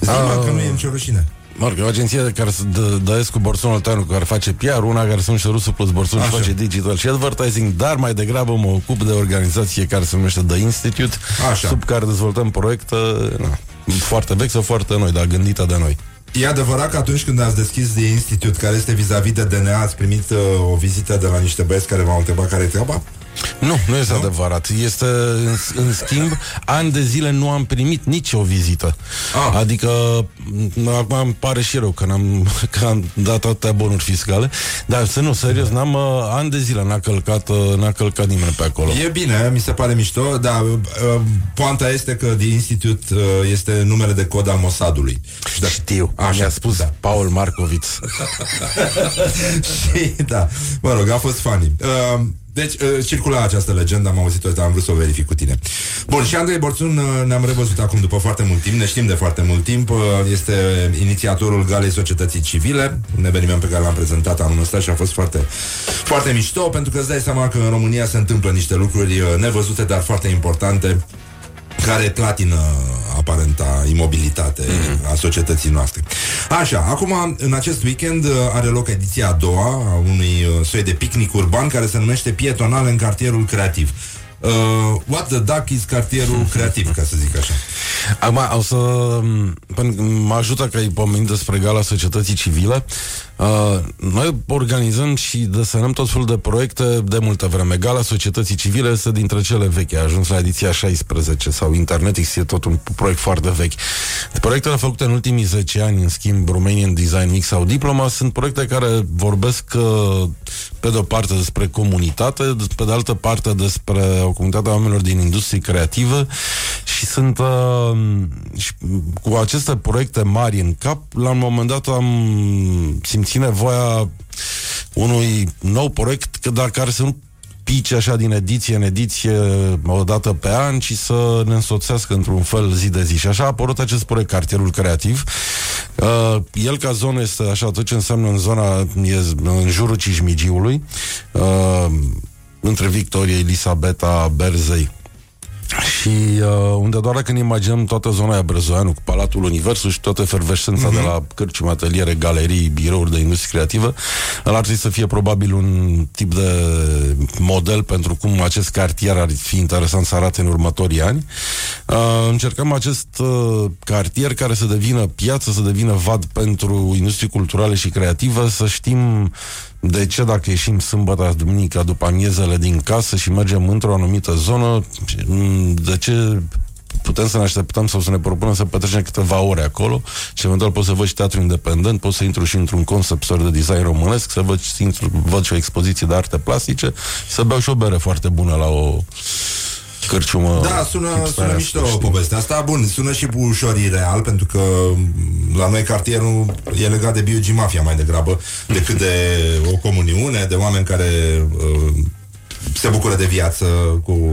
Zi Ah. că nu e nicio rușine. Mă rog, e o agenție care se dă, dăiesc cu Borsun Olteanu, care face PR, una care se numește Rusu Plus Borsun și Așa. face digital și advertising, dar mai degrabă mă ocup de organizație care se numește The Institute, Așa. sub care dezvoltăm proiecte na, foarte vechi sau foarte noi, dar gândite de noi. E adevărat că atunci când ați deschis de institut care este vis-a-vis de DNA, ați primit uh, o vizită de la niște băieți care v-au întrebat care e treaba? Nu, nu este nu? adevărat. Este, în, în schimb, ani de zile nu am primit nici o vizită. Ah. Adică, m, acum îmi pare și rău că, n-am, că am dat atâtea bonuri fiscale, dar să nu, serios, n-am uh, ani de zile n-a călcat, uh, n-a călcat nimeni pe acolo. E bine, mi se pare mișto, dar uh, uh, poanta este că The Institute uh, este numele de cod al Mossadului. Și da, Știu, Așa, mi-a spus da. Paul Marcoviț. și, da, mă rog, a fost funny. Uh, deci, uh, circula această legendă, am auzit-o, dar am vrut să o verific cu tine. Bun, și Andrei Borțun uh, ne-am revăzut acum după foarte mult timp, ne știm de foarte mult timp, uh, este inițiatorul Galei Societății Civile, un eveniment pe care l-am prezentat anul ăsta și a fost foarte, foarte mișto, pentru că îți dai seama că în România se întâmplă niște lucruri uh, nevăzute, dar foarte importante, care clatină aparenta imobilitate mm-hmm. a societății noastre. Așa, acum, în acest weekend uh, are loc ediția a doua a unui uh, soi de picnic urban care se numește Pietonal în cartierul creativ. Uh, what the duck is cartierul creativ, ca să zic așa. Acum, o să... Pentru că mă ajută că ai pomenit despre gala societății civile. Uh, noi organizăm și desenăm tot felul de proiecte de multă vreme. Gala societății civile este dintre cele vechi. A ajuns la ediția 16 sau Internetix e tot un proiect foarte vechi. Proiectele făcute în ultimii 10 ani, în schimb, Romanian Design Week sau Diploma, sunt proiecte care vorbesc uh, pe de o parte despre comunitate, pe de altă parte despre o comunitate a oamenilor din industrie creativă și sunt uh, și cu aceste proiecte mari în cap, la un moment dat am simțit nevoia unui nou proiect că dar care să nu pice așa din ediție în ediție o dată pe an și să ne însoțească într-un fel zi de zi. Și așa a apărut acest proiect, Cartierul Creativ. Uh, el ca zonă este așa tot ce înseamnă în zona, e în jurul Cismigiului, uh, între Victoria, Elisabeta, Berzei și uh, unde doar când imaginăm toată zona aia Brăzoianu cu Palatul Universul și toată efervescența uh-huh. de la cărciumi, ateliere, galerii, birouri de industrie creativă, ăla ar trebui să fie probabil un tip de model pentru cum acest cartier ar fi interesant să arate în următorii ani. Uh, încercăm acest uh, cartier care să devină piață, să devină vad pentru industrie culturale și creativă, să știm de ce dacă ieșim sâmbătă, duminica, după amiezele din casă și mergem într-o anumită zonă, de ce putem să ne așteptăm sau să ne propunem să petrecem câteva ore acolo și eventual poți să văd și teatru independent, poți să intru și într-un concept store de design românesc, să văd, intru, văd și o expoziție de arte plastice, să beau și o bere foarte bună la o cărciumă Da, sună, sună mișto știi? povestea asta. Bun, sună și ușor ireal, pentru că la noi cartierul e legat de biogimafia mai degrabă decât de o comuniune, de oameni care uh, se bucură de viață cu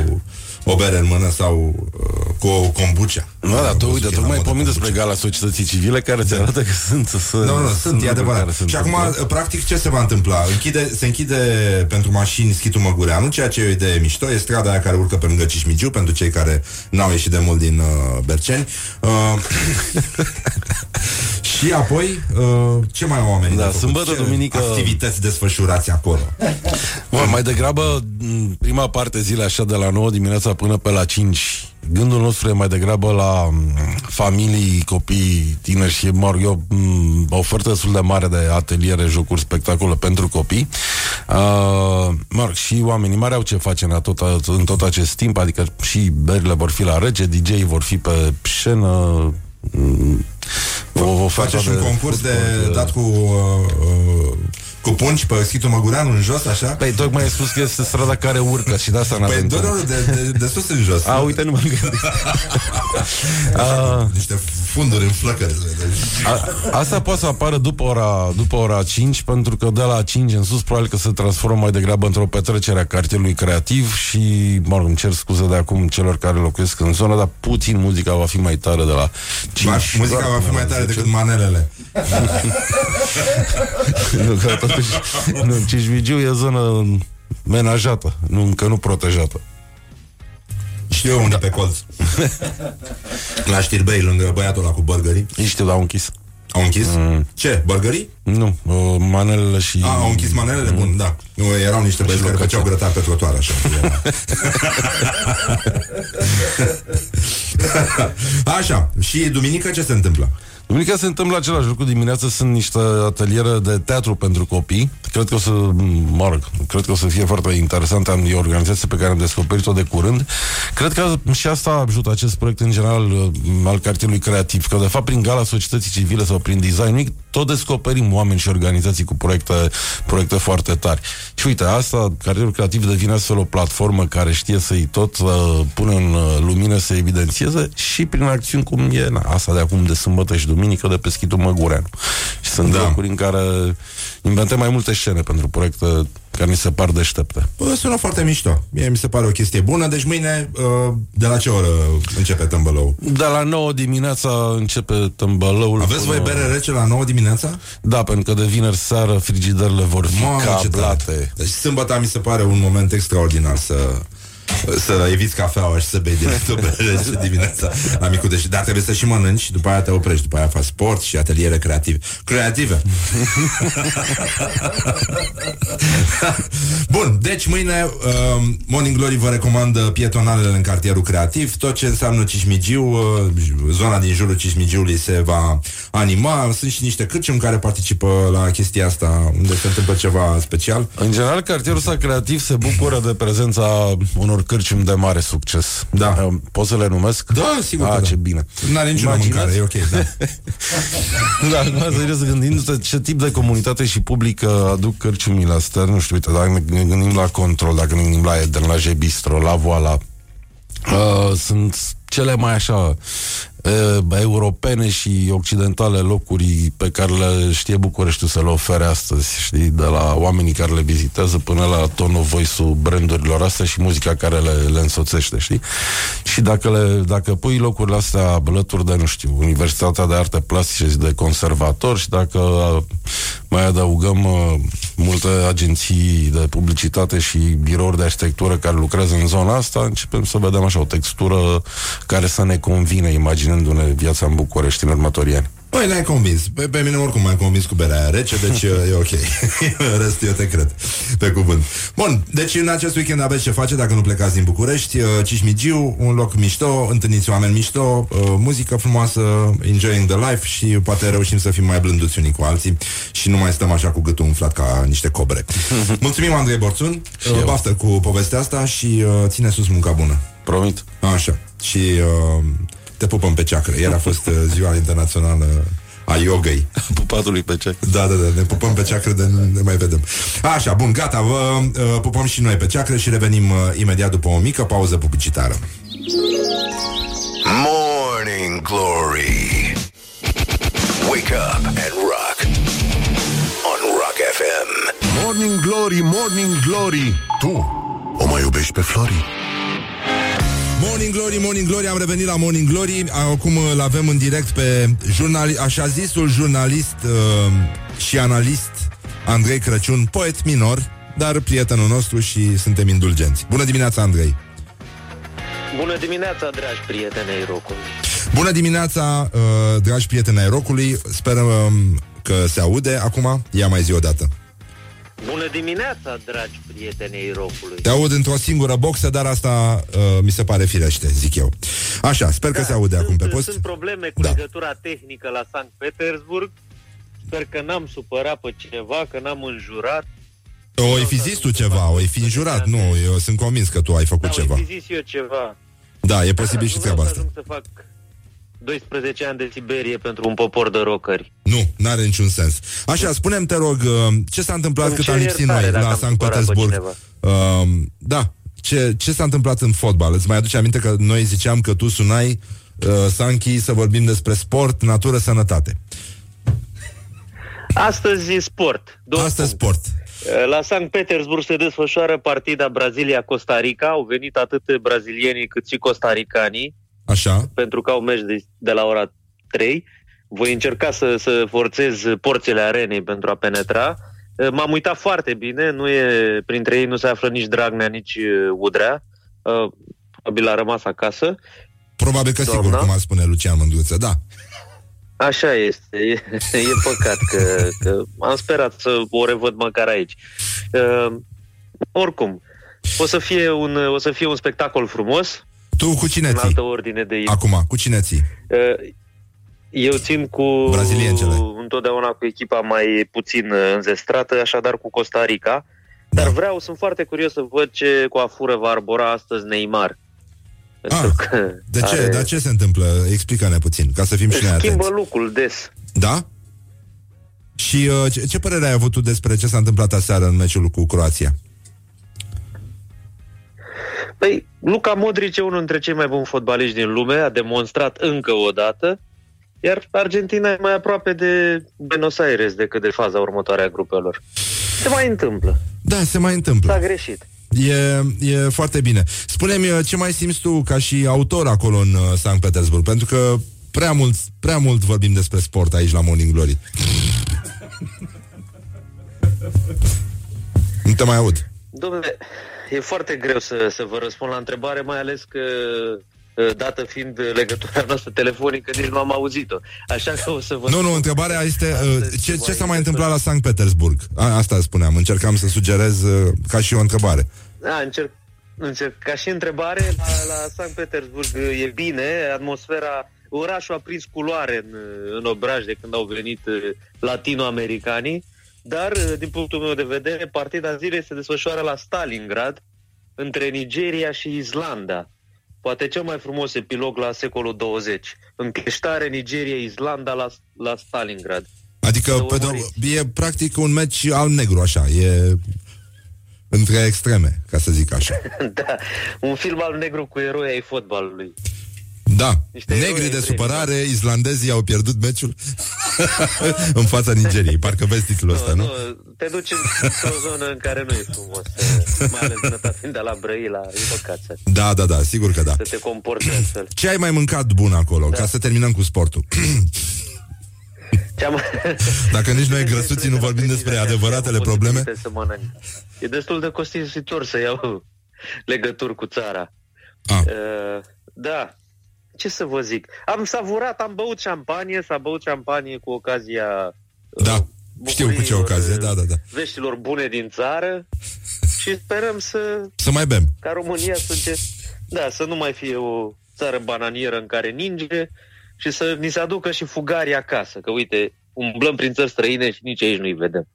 o bere în mână sau uh, cu o kombucha. Nu, dar tu, uite, tu mai pomin despre gala societății civile care ți arată că sunt... Să, nu, nu, sunt, e adevărat. Și acum, practic, ce se va întâmpla? Închide, se închide pentru mașini schitul Măgureanu, ceea ce e o idee mișto, e strada aia care urcă pe lângă Cismigiu, pentru cei care n-au ieșit de mult din uh, Berceni. Uh, și apoi, uh, ce mai au oamenii? Da, sâmbătă, ce duminică... Activități desfășurați acolo. Bă, mai degrabă, prima parte zile așa de la 9 dimineața până pe la 5 Gândul nostru e mai degrabă la familii, copii, tineri și, mă rog, eu, o ofertă destul de mare de ateliere, jocuri, spectacole pentru copii. Uh, mă rog, și oamenii mari au ce face în tot, în tot acest timp, adică și berile vor fi la rege, DJ vor fi pe scenă, o, o Faceți un concurs de, de dat cu uh, uh, cu pungi pe schitul Măgureanu în jos, așa? Păi tocmai ai spus că este strada care urcă și de asta n-a Păi nu, nu, de, de, de sus în jos. A, uite, nu m-am gândit. A, Niște funduri în flăcări. A, asta poate să apară după ora, după ora 5, pentru că de la 5 în sus probabil că se transformă mai degrabă într-o petrecere a cartierului creativ și, mă rog, îmi cer scuze de acum celor care locuiesc în zonă, dar puțin muzica va fi mai tare de la 5. Va, muzica va fi mai tare decât manelele. nu, că totuși, nu, Cismigiu e zonă menajată, nu, încă nu protejată. Știu eu unde pe colț. La Știrbei, lângă băiatul ăla cu burgerii. Știu, dar au închis. Au închis? Mm. Ce? Burgerii? Nu, uh, manelele și... A, au închis manelele? Mm. Bun, da. Nu, erau niște băieți care făceau grătar pe trotuar, așa. așa. Și duminică ce se întâmplă? Duminica se întâmplă același lucru dimineața, sunt niște ateliere de teatru pentru copii. Cred că o să, mă rog, cred că o să fie foarte interesant. Am, e o organizație pe care am descoperit-o de curând. Cred că și asta ajută acest proiect în general uh, al cartierului creativ, că de fapt prin gala societății civile sau prin design tot descoperim oameni și organizații cu proiecte, proiecte foarte tari. Și uite, asta, cartierul creativ devine astfel o platformă care știe să-i tot uh, pune în uh, lumină, să evidențieze și prin acțiuni cum e na, asta de acum de sâmbătă și duminică de peschitul Măgureanu. Și sunt da. locuri în care inventăm mai multe scene pentru proiecte care mi se par deștepte. Bă, sună foarte mișto. Mie mi se pare o chestie bună. Deci mâine, uh, de la ce oră începe tâmbălău? De la 9 dimineața începe tâmbălăul. Aveți voi bere rece la 9 dimineața? Da, pentru că de vineri seară frigiderele vor fi Mamă, cablate. Deci sâmbătă mi se pare un moment extraordinar să Să eviți cafeaua și să bei direct o bere dimineața la micul deși. Dar trebuie să și mănânci și după aia te oprești. După aia faci sport și ateliere creative. Creative! Bun, deci mâine uh, Morning Glory vă recomandă pietonalele în cartierul creativ. Tot ce înseamnă Cismigiu, uh, zona din jurul Cismigiului se va anima. Sunt și niște cârciumi care participă la chestia asta unde se întâmplă ceva special. În general, cartierul ăsta creativ se bucură de prezența unor cârciumi de mare succes. Da. Uh, Pot să le numesc? Da, sigur Ah, că da. ce bine. N-are niciuna Imaginați- mâncare, e ok, da. Da, acum serios, gândindu-te ce tip de comunitate și public uh, aduc cărciumile astea, nu știu, uite, dacă ne gândim la Control, dacă ne gândim la Eden, la Jebistro, la Voala, uh, sunt cele mai așa uh, europene și occidentale locuri pe care le știe Bucureștiul să le ofere astăzi, știi, de la oamenii care le vizitează până la tone of voice-ul brandurilor astea și muzica care le, le însoțește, știi? Și dacă, le, dacă pui locurile astea alături de, nu știu, Universitatea de Arte Plastice și de conservatori și dacă uh, mai adăugăm uh, multe agenții de publicitate și birouri de arhitectură care lucrează în zona asta, începem să vedem așa o textură care să ne convine imaginându-ne viața în București în următorii ani. Păi ne-ai convins. Pe, pe mine oricum m-ai convins cu berea aia rece, deci e ok. În rest, eu te cred. Pe cuvânt. Bun, deci în acest weekend aveți ce face dacă nu plecați din București. Uh, Cismigiu, un loc mișto, întâlniți oameni mișto, uh, muzică frumoasă, enjoying the life și poate reușim să fim mai blânduți unii cu alții și nu mai stăm așa cu gâtul umflat ca niște cobre. Mulțumim, Andrei Borțun. Uh, eu. Baftă cu povestea asta și uh, ține sus munca bună. Promit. Așa. Și uh, te pupăm pe ceacră. Ieri a fost uh, ziua internațională a yogei. Pupatului pe ce? Da, da, da, ne pupăm pe ceacră de nu ne mai vedem. Așa, bun, gata, vă uh, pupăm și noi pe ceacră și revenim uh, imediat după o mică pauză publicitară. Morning Glory. Wake up and rock. On Rock FM. Morning Glory, Morning Glory Tu o mai iubești pe Flori? Morning Glory, Morning Glory, am revenit la Morning Glory Acum îl avem în direct pe jurnali- așa zisul jurnalist uh, și analist Andrei Crăciun, poet minor, dar prietenul nostru și suntem indulgenți. Bună dimineața, Andrei! Bună dimineața, dragi prieteni ai rocului. Bună dimineața, uh, dragi prieteni ai rocului Sperăm um, că se aude acum Ia mai zi o dată Bună dimineața, dragi prieteni ai rocului. Te aud într-o singură boxă, dar asta uh, mi se pare firește, zic eu. Așa, sper că se aude sunt, acum pe post. Sunt probleme cu Da. legătura tehnică la Sankt Petersburg. Sper că n-am supărat pe cineva, că n-am înjurat. O fi zis tu ceva, o fi înjurat. Nu, eu sunt convins că tu ai făcut Da, ceva. Am zis eu ceva. Da, e posibil și Nu treaba vreau să asta. ajung să fac 12 ani de Siberie pentru un popor de rocări. Nu, n-are niciun sens. Așa, spunem te rog, uh, ce s-a întâmplat Îmi cât cer am lipsit iertare noi dacă la am Sankt supărat pe Petersburg? cineva. Uh, da, ce, ce s-a întâmplat în fotbal? Îți mai aduce aminte că noi ziceam că tu sunai uh, Sanchi să vorbim despre sport, natură, sănătate. Astăzi e sport. Două Astăzi puncte. sport. La Sankt Petersburg se desfășoară partida Brazilia-Costa Rica. Au venit atât brazilienii cât și costaricanii. Așa. pentru că au meci de, de la ora 3. Voi încerca să, să forțez porțile arenei pentru a penetra. Eh, M-am uitat foarte bine, nu e, printre ei nu se află nici Dragnea, nici eh, Udrea. Eh, Probabil a rămas acasă. Probabil că sigur, Doamna? cum ar spune Lucian Mândruță, da. Așa este, e, e păcat că, că am sperat să o revăd măcar aici. Uh, oricum, o să, fie un, o să fie un spectacol frumos, Tu cu cine în ții? altă ordine de idei. Acum, cu cine ții? Uh, Eu țin cu Braziliencele. întotdeauna cu echipa mai puțin uh, înzestrată, așadar cu Costa Rica. Dar Da. vreau, sunt foarte curios să văd ce coafură va arbora astăzi Neymar. Pentru Ah, că De ce? are- Dar ce se întâmplă? Explică-ne puțin, ca să fim și își noi schimbă atenți. lucrul des. Da? Și uh, ce, ce părere ai avut tu despre ce s-a întâmplat aseară în meciul cu Croația? Păi, Luca Modric e unul dintre cei mai buni fotbaliști din lume, a demonstrat încă o dată, iar Argentina e mai aproape de Buenos Aires decât de faza următoare a grupelor. Se mai întâmplă. Da, se mai S-a întâmplă. greșit. E, e foarte bine. Spune-mi uh, ce mai simți tu ca și autor acolo în uh, Sankt Petersburg, pentru că prea mult, prea mult vorbim despre sport aici la Morning Glory. nu te mai aud. Domnule, e foarte greu să, să vă răspund la întrebare, mai ales că uh, dată fiind legătura noastră telefonică, nici nu am auzit-o. Așa că o să vă... Nu, nu, întrebarea este uh, Astăzi ce, mai ce s-a mai este întâmplat la Sankt Petersburg? A, asta spuneam, încercam să sugerez uh, ca și o întrebare. Da, încerc, încerc. Ca și întrebare, la, la Sankt Petersburg e bine, atmosfera, orașul a prins culoare în, în obraj de când au venit uh, latinoamericanii, dar, uh, din punctul meu de vedere, partida zilei se desfășoară la Stalingrad, între Nigeria și Islanda. Poate cel mai frumos epilog la secolul 20. Încheștare Nigeria-Islanda la, la Stalingrad. Adică Să pe urmăriți. de, e practic un meci al-negru, așa, e între extreme, ca să zic așa. da, un film al negru cu eroi ai fotbalului. Da, Niște negri eroi de întregi, supărare, islandezii au pierdut meciul în fața Nigeriei. Parcă vezi titlul ăsta, nu? nu, te duci într-o zonă în care nu e frumos, eh, mai ales data fiind de la Brăila, e păcat să, Da, da, da, sigur că da. să te comporți astfel. Ce ai mai mâncat bun acolo? Da. Ca să terminăm cu sportul. Ce-am... Dacă nici noi grăsuții nu vorbim despre adevăratele probleme. Să mănânc. E destul de costisitor să iau legături cu țara. Ah, Uh, da, ce să vă zic? Am savurat, am băut șampanie, s-a băut șampanie cu ocazia uh, da, știu cu ce bucuriilor, ocazie, uh, da, da, da. veștilor bune din țară și sperăm să Să mai bem. ca România să, înce- da, să nu mai fie o țară bananieră în care ninge și să ni se aducă și fugarii acasă, că uite, umblăm prin țări străine și nici aici nu-i vedem.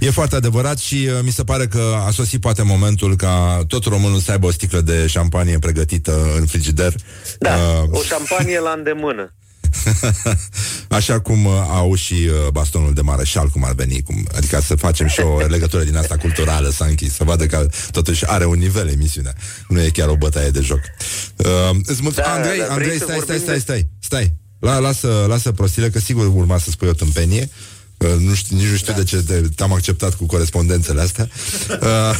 E foarte adevărat și uh, mi se pare că a sosit poate momentul ca tot românul să aibă o sticlă de șampanie pregătită în frigider. Da, Uh, o șampanie la îndemână. Așa cum uh, au și uh, bastonul de mareșal, cum ar veni, cum, adică să facem și o legătură din asta culturală, să închis, să vadă că totuși are un nivel emisiunea. Nu e chiar o bătaie de joc. Uh, îți mulțumesc, Da, Andrei, da, vrei Andrei, să stai, stai, vorbim stai, de- stai, stai. La, lasă, lasă prostile, că sigur urma să spui o tâmpenie. Uh, nu știu, nici nu știu da. de ce te, te-am acceptat cu corespondențele astea. Uh,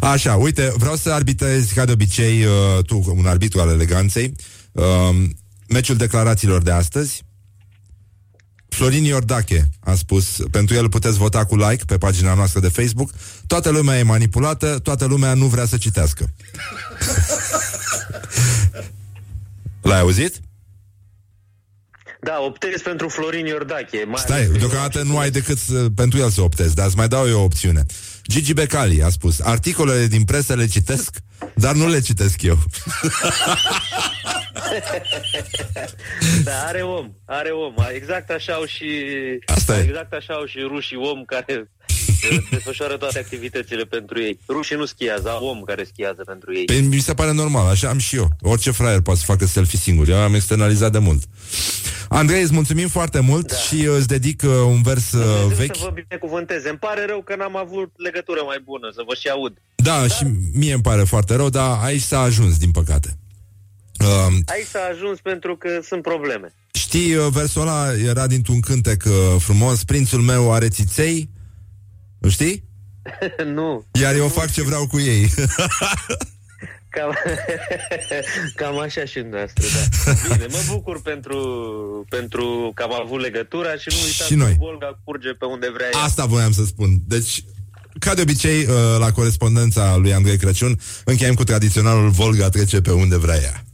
Așa, uite, vreau să arbitrezi ca de obicei uh, tu, un arbitru al eleganței, uh, meciul declarațiilor de astăzi. Florin Iordache a spus, pentru el puteți vota cu like pe pagina noastră de Facebook. Toată lumea e manipulată, toată lumea nu vrea să citească. L-ai auzit? Da, optez pentru Florin Iordache. Mai Stai, ales- deocamdată nu ai decât să, pentru el să optezi, dar îți mai dau eu o opțiune. Gigi Becali a spus, articolele din presă le citesc, dar nu le citesc eu. Da, are om, are om. Exact așa au și Asta e. exact așa au și rușii om care uh, desfășoară toate activitățile pentru ei. Rușii nu schiază, au om care schiază pentru ei. Păi, mi se pare normal, așa am și eu. Orice fraier poate să facă selfie singur. Eu am externalizat de mult. Andrei, îți mulțumim foarte mult da. și uh, îți dedic uh, un vers uh, Dumnezeu vechi. Să vă binecuvânteze. Îmi pare rău că n-am avut legătură mai bună, să vă și aud. Da, și mie îmi pare foarte rău, dar aici s-a ajuns, din păcate. Uh, Aici s-a ajuns pentru că sunt probleme. știi, uh, versul ăla era dintr-un cântec uh, frumos, prințul meu are țiței, nu știi? nu. Iar eu fac ce vreau cu ei. Cam, cam așa și noastră, da. Bine, mă bucur pentru, pentru că am avut legătura și nu uitați Și noi. că Volga curge pe unde vrea ea. Asta voiam să spun. Deci, ca de obicei, uh, la corespondența lui Andrei Crăciun, încheiem cu tradiționalul Volga trece pe unde vrea ea.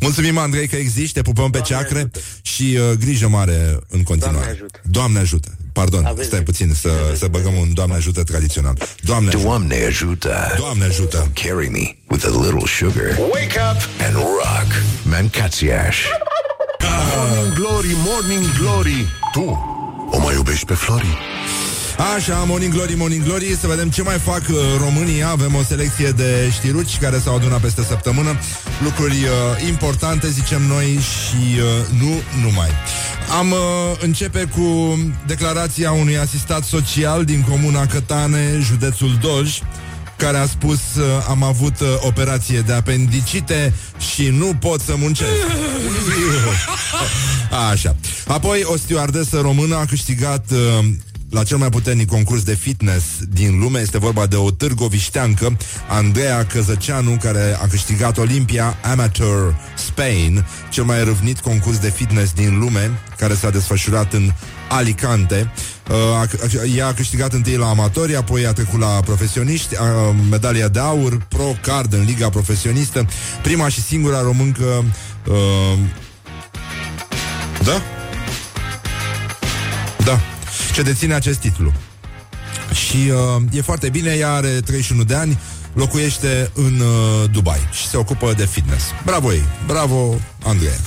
Mulțumim, Andrei, că existi, te pupăm pe Doamne ceacre ajută. și uh, grijă mare în continuare. Doamne ajută. Doamne ajută. Pardon, Aveți stai dreptate. puțin să, să băgăm un Doamne ajută tradițional. Doamne ajută. Doamne ajută. Doamne ajută. Carry me with a little sugar. Wake up and rock. Mancațiaș. Morning Glory, Morning Glory Tu o mai iubești pe Flori? Așa, Morning Glory, Morning Glory Să vedem ce mai fac uh, România Avem o selecție de știruci care s-au adunat peste săptămână Lucruri uh, importante, zicem noi Și uh, nu numai Am uh, începe cu declarația unui asistat social Din comuna Cătane, județul Doj care a spus uh, am avut uh, operație de apendicite și nu pot să muncesc. Așa. Apoi o stewardesă română a câștigat uh, la cel mai puternic concurs de fitness din lume. Este vorba de o târgovișteancă, Andreea Căzăceanu, care a câștigat Olympia Amateur Spain, cel mai râvnit concurs de fitness din lume, care s-a desfășurat în Alicante. Uh, a, ea a câștigat întâi la amatori, apoi a trecut la profesioniști, uh, medalia de aur, pro card în Liga Profesionistă, prima și singura româncă uh, da? Da. Ce deține acest titlu. Și uh, e foarte bine, ea are 31 de ani, locuiește în uh, Dubai și se ocupă de fitness. Bravo ei, bravo Andrei.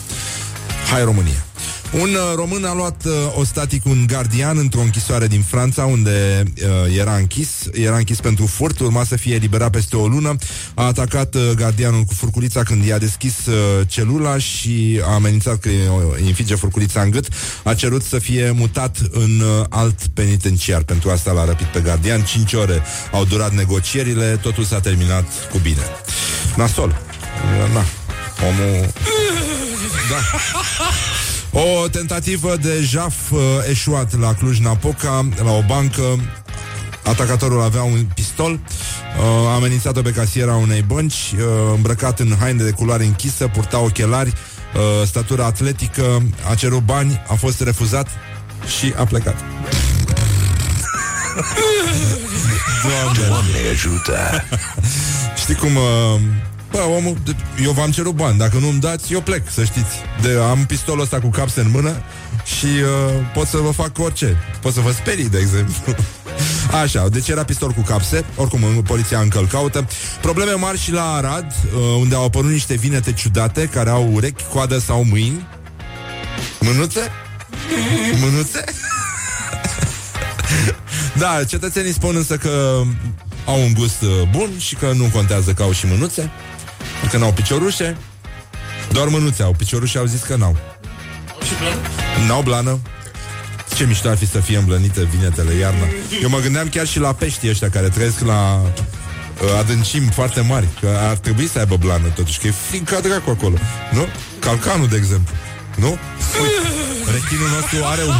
Hai România. Un uh, român a luat uh, ostatic un gardian într-o închisoare din Franța, unde uh, era închis. Era închis pentru furt, urma să fie eliberat peste o lună. A atacat uh, gardianul cu furculița când i-a deschis uh, celula și a amenințat că îi infige furculița în gât. A cerut să fie mutat în uh, alt penitenciar. Pentru asta l-a răpit pe gardian. 5 ore au durat negocierile, totul s-a terminat cu bine. Nasol. Na. Omul... Da. O tentativă de jaf uh, eșuat la Cluj-Napoca, la o bancă. Atacatorul avea un pistol, uh, a amenințat-o pe casiera unei bănci, uh, îmbrăcat în haine de culoare închisă, purta ochelari, uh, statura atletică, a cerut bani, a fost refuzat și a plecat. Doamne, Doamne ajută! Știi cum... Uh, Bă, omul, eu v-am cerut bani. Dacă nu-mi dați, eu plec, să știți. De, Am pistolul ăsta cu capse în mână Și uh, pot să vă fac orice. Pot să vă sperii, de exemplu. Așa, deci era pistol cu capse. Oricum, poliția încă îl caută. Probleme mari și la Arad uh, Unde au apărut niște vinete ciudate Care au urechi, coadă sau mâini. Mânuțe? Mânuțe? da, cetățenii spun însă că au un gust uh, bun și că nu contează că au și mânuțe, că n-au piciorușe, doar mânuțe au, piciorușe au zis că n-au. N-au blană. Ce mișto ar fi să fie îmblănite vinetele iarna. Eu mă gândeam chiar și la peștii ăștia care trăiesc la uh, adâncimi foarte mari, că ar trebui să aibă blană totuși, că e frig ca dracu acolo, nu? Calcanul, de exemplu, nu? Uite, rechinul nostru are un...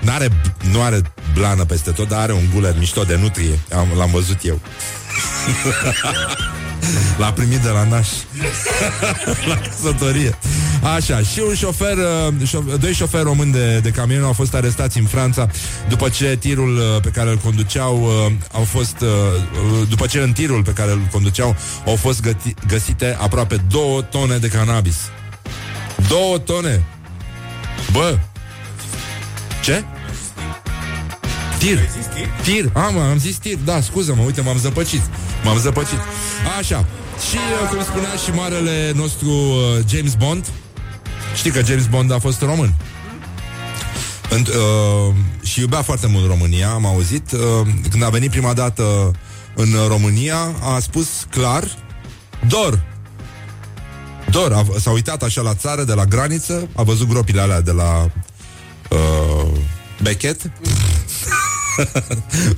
N-are, nu are blană peste tot, dar are un guler mișto de nutrie. Am, l-am văzut eu. L-a primit de la naș La căsătorie Așa, și un șofer uh, șof- Doi șoferi români de, de camion Au fost arestați în Franța După ce tirul uh, pe care îl conduceau uh, Au fost După ce în tirul pe care îl conduceau Au fost găti- găsite aproape două tone de cannabis Două tone Bă Ce? Tir. Tir. Ah, mă, am zis tir. Da, scuză-mă, uite, m-am zăpăcit. M-am zăpăcit. Așa. Și, uh, cum spunea și marele nostru uh, James Bond, știi că James Bond a fost român. Înt, uh, și iubea foarte mult România, am auzit. Uh, când a venit prima dată în România, a spus clar, dor. Dor, a, s-a uitat așa la țară, de la graniță, a văzut gropile alea de la uh, Bechet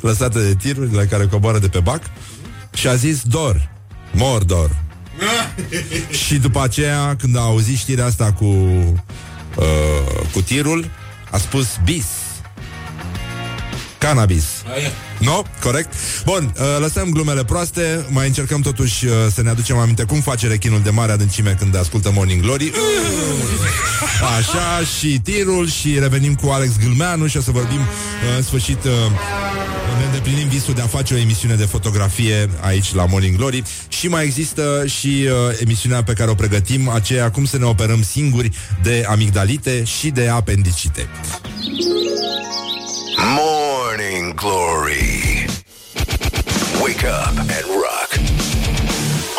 lăsate de tiruri la care coboară de pe bac și a zis dor, mor dor. și după aceea, când a auzit știrea asta cu uh, cu tirul, a spus bis. Cannabis. Nu? No? Corect? Bun, uh, lăsăm glumele proaste Mai încercăm totuși uh, să ne aducem aminte Cum face rechinul de mare adâncime când ascultă Morning Glory Așa, și tirul Și revenim cu Alex Gâlmeanu Și o să vorbim uh, în sfârșit uh, Ne îndeplinim visul de a face o emisiune de fotografie Aici la Morning Glory Și mai există și uh, emisiunea pe care o pregătim Aceea cum să ne operăm singuri De amigdalite și de apendicite Morning Glory. Wake up and rock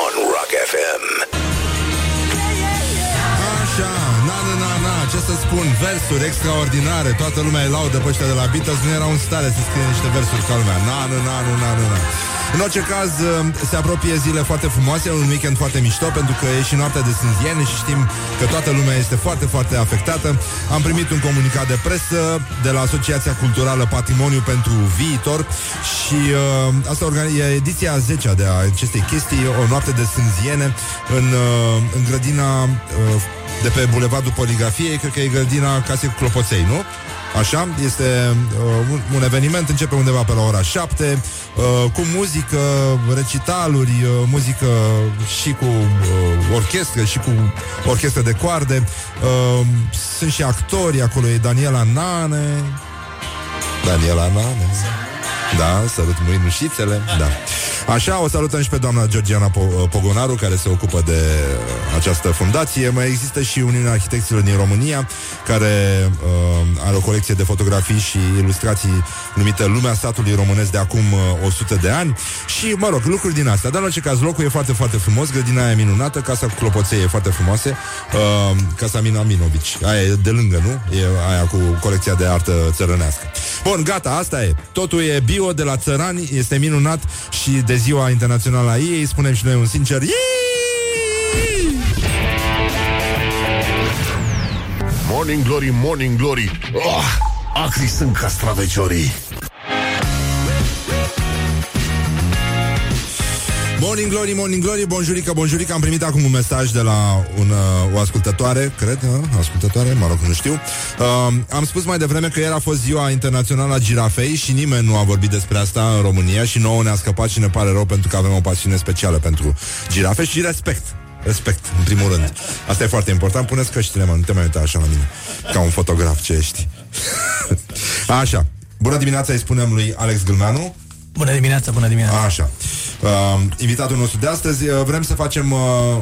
on Rock FM. Spun, versuri extraordinare, toată lumea îi laudă pe ăștia de la Beatles, nu erau în stare să scrie niște versuri ca lumea. Na, na, na, na, na, na. În orice caz, se apropie zile foarte frumoase, un weekend foarte mișto, pentru că e și noaptea de sânziene și știm că toată lumea este foarte, foarte afectată. Am primit un comunicat de presă de la Asociația Culturală Patrimoniu pentru Viitor și uh, asta organi- e ediția 10 de a acestei chestii, o noapte de sânziene în, uh, în grădina uh, de pe Bulevardul Poligrafiei, cred că e grădina Casei Clopoței, nu? Așa, este uh, un, un eveniment, începe undeva pe la ora 7, uh, cu muzică, recitaluri, uh, muzică și cu uh, orchestră, și cu orchestră de coarde. Uh, sunt și actori, acolo e Daniela Nane, Daniela Nane. Da, salut mâinușițele, da. Așa, o salutăm și pe doamna Georgiana Po- Pogonaru, care se ocupă de uh, această fundație. Mai există și Uniunea Arhitecților din România, care uh, are o colecție de fotografii și ilustrații numită Lumea statului românesc de acum uh, 100 de ani. Și, mă rog, lucruri din astea. Dar, în orice caz, locul e foarte, foarte frumos, grădina aia e minunată, casa cu clopoței e foarte frumoasă, uh, casa Mina Minovici. Aia e de lângă, nu? E aia cu colecția de artă țărănească. Bun, gata, asta e. Totul e bio de la țărani, este minunat și de ziua internațională a ei, spunem și noi un sincer Iiii! Morning Glory, Morning Glory oh, Acri sunt castraveciorii Morning Glory, Morning Glory, bonjurică, bonjurică Am primit acum un mesaj de la un, uh, o ascultătoare Cred, uh, ascultătoare, mă rog, nu știu uh, Am spus mai devreme că ieri a fost ziua internațională a girafei Și nimeni nu a vorbit despre asta în România Și nouă ne-a scăpat și ne pare rău Pentru că avem o pasiune specială pentru girafe Și respect Respect, în primul rând. Asta e foarte important. Puneți căștile, mă, nu te mai uita așa la mine. Ca un fotograf ce ești. așa. Bună dimineața, îi spunem lui Alex Gâlmeanu. Bună dimineața, bună dimineața. Așa. Uh, invitatul nostru de astăzi, uh, vrem să facem uh,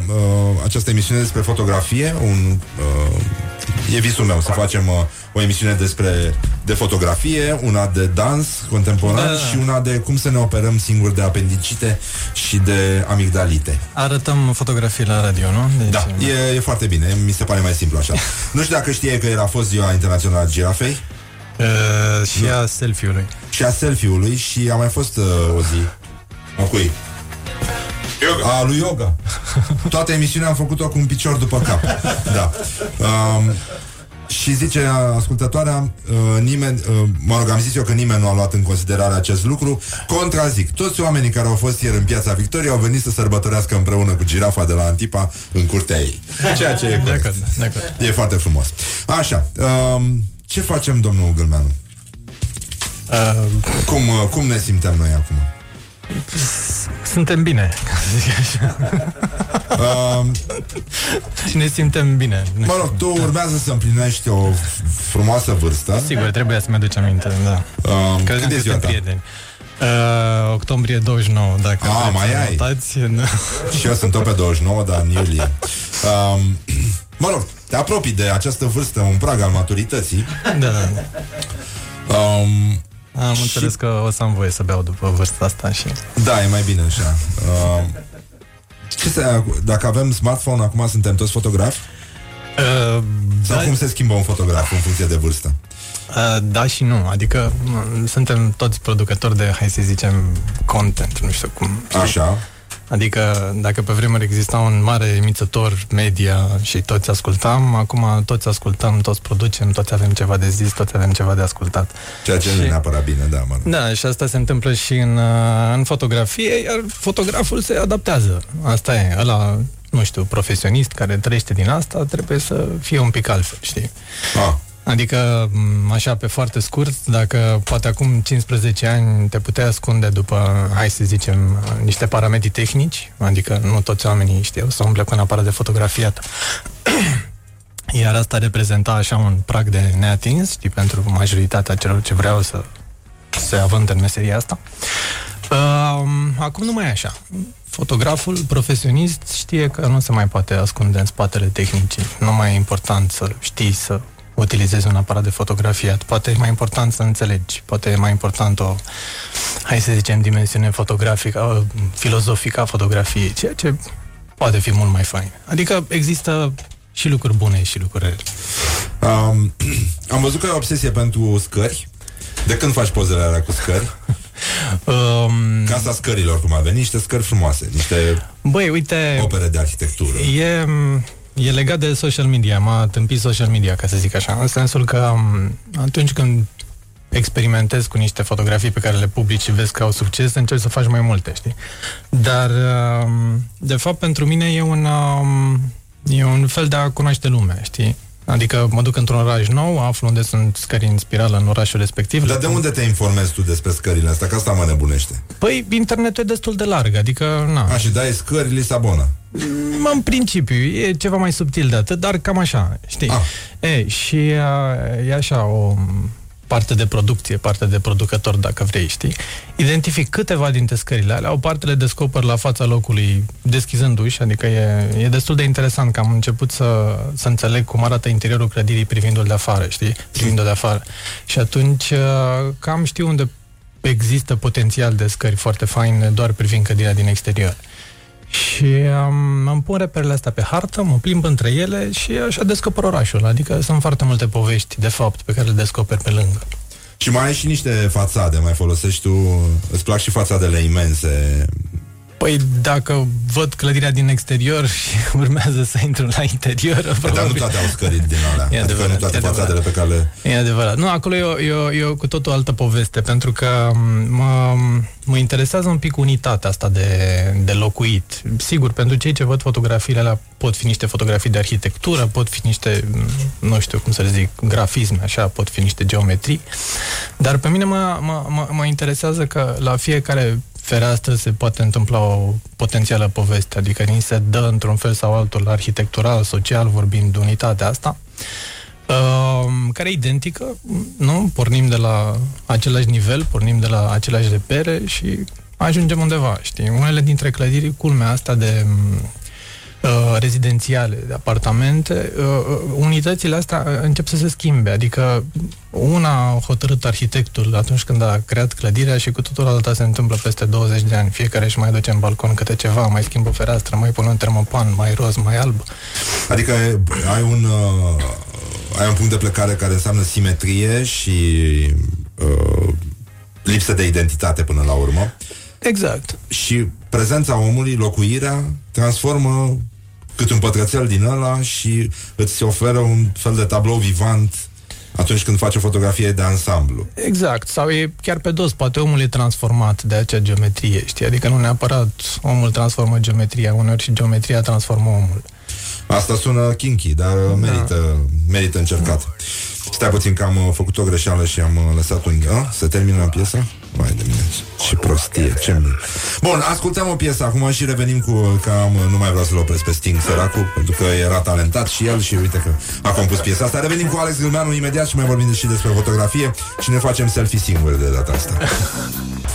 uh, această emisiune despre fotografie. Un, uh, e visul meu să facem uh, o emisiune despre de fotografie, una de dans contemporan Da, da, da. și una de cum să ne operăm singuri de apendicite și de amigdalite. Arătăm fotografii la radio, nu? Deci, Da, e, e foarte bine, mi se pare mai simplu așa. Nu știu dacă știe că el a fost ziua internațională a girafei Uh, și a selfie-ului. și a selfie-ului și a mai fost uh, o zi. A cui? Yoga. A lui Yoga. Toată emisiunea am făcut-o cu un picior după cap. Da. Um, și zice ascultătoarea, uh, nimeni, uh, mă rog, am zis eu că nimeni nu a luat în considerare acest lucru. Contrazic, toți oamenii care au fost ieri în piața Victoriei au venit să sărbătorească împreună cu girafa de la Antipa în curtea ei. Ceea ce e De corect. acord, de acord. E foarte frumos. Așa, um, ce facem, domnul Gâlmeanu? Uh, Cum, uh, cum ne simtem noi acum? suntem bine, ca să zic așa. Um, Și ne simtem bine. Nu mă rog, tu urmează să împlinești o frumoasă vârstă. Sigur, trebuie să-mi aduci aminte, da. Um, Că cât e ziua suntem ta? prieteni. Uh, octombrie 29, dacă Ah, vreți mai să ai. notați, da. Și eu sunt tot pe 29, dar în iulie. Um, mă rog, te apropii de această vârstă, un prag al maturității. da, da. Um, Am Și- înțeles că o să am voie să beau după vârsta asta și... da, e mai bine așa. Um, ce să, dacă avem smartphone, acum suntem toți fotografi? Uh, Sau da, cum se schimbă un fotograf în funcție de vârstă? Uh, da și nu, adică m- suntem toți producători de, hai să zicem, content, nu știu cum. știi? Așa. Adică dacă pe vremuri exista un mare emițător media și toți ascultam, acum toți ascultăm, toți producem, toți avem ceva de zis, toți avem ceva de ascultat. Ceea ce nu e Și- neapărat bine, da, mă rog. Da, și asta se întâmplă și în, uh, în fotografie, iar fotograful se adaptează. Asta e, ăla, nu știu, profesionist care trăiește din asta, trebuie să fie un pic altfel, știi? Ah, Adică, m, așa, pe foarte scurt, dacă poate acum 15 ani te puteai ascunde după, hai să zicem, niște parametri tehnici, adică nu toți oamenii știu să umble cu un aparat de fotografiat, iar asta reprezenta așa un prag de neatins, știi, pentru majoritatea celor ce vreau să se avântă în meseria asta. Um, acum nu mai e așa. Fotograful profesionist știe că nu se mai poate ascunde în spatele tehnicii. Nu mai e important să știi să utilizezi un aparat de fotografiat. Poate e mai important să înțelegi. Poate e mai important o, hai să zicem, dimensiune fotografică, filozofică a fotografiei, ceea ce poate fi mult mai fain. Adică există și lucruri bune și lucruri rele. Um, am văzut că ai o obsesie pentru scări. De când faci pozele alea cu scări? Um, Casa scărilor, cum a venit, niște scări frumoase, niște băi, uite... opere de arhitectură. E, e legat de social media, m-a tâmpit social media, ca să zic așa, în sensul că m, atunci când experimentezi cu niște fotografii pe care le publici și vezi că au succes, încerci să faci mai multe, știi? Dar, um, de fapt, pentru mine e un, um, e un fel de a cunoaște lumea, știi? Adică mă duc într-un oraș nou, aflu unde sunt scări în spirală în orașul respectiv. Dar de unde te informezi tu despre scările astea? Că asta mă nebunește. Păi, internetul e destul de larg, adică, na. A, și dai scări Lisabona. Mă, în principiu, e ceva mai subtil de atât, dar cam așa, știi? Ah. E, și uh, e așa o parte de producție, parte de producător, dacă vrei, știi? Identific câteva dintre scările alea, o parte le descoper la fața locului deschizându-și, adică e, e destul de interesant că am început să, să înțeleg cum arată interiorul clădirii privindu-l de afară, știi? Privindu-l de afară. Și atunci uh, cam știu unde există potențial de scări foarte faine doar privind clădirea din exterior. Și um, îmi pun reperele astea pe hartă, mă plimb între ele și așa descoper orașul. Adică sunt foarte multe povești, de fapt, pe care le descoper pe lângă. Și mai ai și niște fațade, mai folosești tu, îți plac și fațadele imense. Păi dacă văd clădirea din exterior și urmează să intru la interior... Păi, dar nu probabil- toate au scărit din alea. E adică adevărat, nu toate e adevărat. fațadele pe care le... E adevărat. Nu, acolo e, o- e, o- e o cu totul altă poveste, pentru că m, mă, mă interesează un pic unitatea asta de, de locuit. Sigur, pentru cei ce văd fotografiile alea, pot fi niște fotografii de arhitectură, pot fi niște, m, nu știu cum să le zic, grafisme, așa, pot fi niște geometrii, dar pe mine mă, mă, mă, mă interesează că la fiecare fereastră se poate întâmpla o potențială poveste, adică ni se dă într-un fel sau altul arhitectural, social, vorbind de unitatea asta. Uh, care e identică, nu? Pornim de la același nivel, pornim de la aceleași repere și ajungem undeva, știi? Unele dintre clădiri, culmea asta de uh, rezidențiale, de apartamente, uh, uh, unitățile astea uh, încep să se schimbe, adică una a hotărât arhitectul atunci când a creat clădirea și cu totul alta se întâmplă peste 20 de ani. Fiecare își mai duce în balcon câte ceva, mai schimbă o fereastră, mai pune un termopan, mai roz, mai alb. Adică ai un, uh, ai un punct de plecare care înseamnă simetrie și uh, lipsă de identitate până la urmă. Exact. Și prezența omului, locuirea, transformă cât un pătrățel din ăla și îți oferă un fel de tablou vivant atunci când faci o fotografie de ansamblu. Exact, sau e chiar pe dos, poate omul e transformat de acea geometrie, știi? Adică nu neapărat omul transformă geometria, uneori și geometria transformă omul. Asta sună kinky, dar da. merită, merită încercat. Stai puțin că am uh, făcut o greșeală și am uh, lăsat un... A? Se termină piesa? Vai de mine, ce prostie, ce mi... Bun, ascultăm o piesă acum și revenim cu... Că am, uh, nu mai vreau să-l opresc pe Sting, săracul, pentru că era talentat și el și uite că a compus piesa asta. Revenim cu Alex Gâlmeanu imediat și mai vorbim și despre fotografie și ne facem selfie singuri de data asta.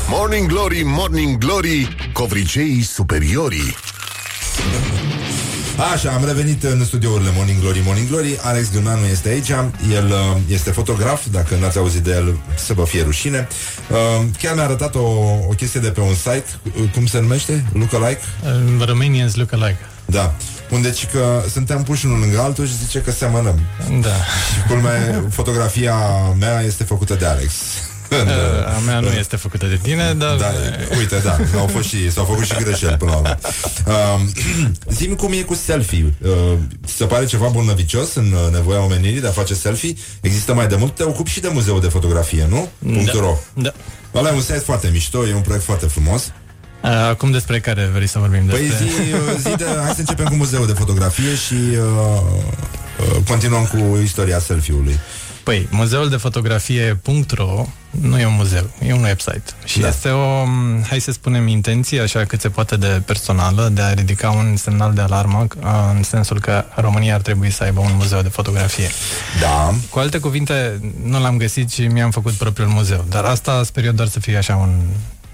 Morning Glory, Morning Glory, covriceii superiorii. Așa, am revenit în studiourile Morning Glory, Morning Glory Alex Gâlmeanu este aici El uh, este fotograf, dacă n-ați auzit de el Să vă fie rușine uh, Chiar mi-a arătat o, o chestie de pe un site uh, Cum se numește? Lookalike? Uh, Romanians look alike. Da unde ci că suntem puși unul lângă altul și zice că semănăm Da. Și culme, fotografia mea este făcută de Alex În, Uh, a mea nu este făcută de tine, dar... Da, uite, da, au fost și, s-au făcut și greșeli până la urmă. Uh, Zi-mi cum e cu selfie. Uh, ți se pare ceva bolnăvicios în uh, nevoia omenirii de a face selfie? Există mai de mult? Te ocupi și de muzeul de fotografie, nu? Da. .ro. Da. Ăla e un site foarte mișto, e un proiect foarte frumos. Uh, Acum despre care vrei să vorbim? Păi Despre... zi, uh, zi de, hai să începem cu muzeul de fotografie și uh, uh, continuăm cu istoria selfie-ului. Păi, muzeul de fotografie.ro nu e un muzeu, e un website. Și Da. da. este o, hai să spunem, intenție așa cât se poate de personală de a ridica un semnal de alarmă a, în sensul că România ar trebui să aibă un muzeu de fotografie. Da. Cu alte cuvinte, nu l-am găsit și mi-am făcut propriul muzeu. Dar asta sper eu doar să fie așa un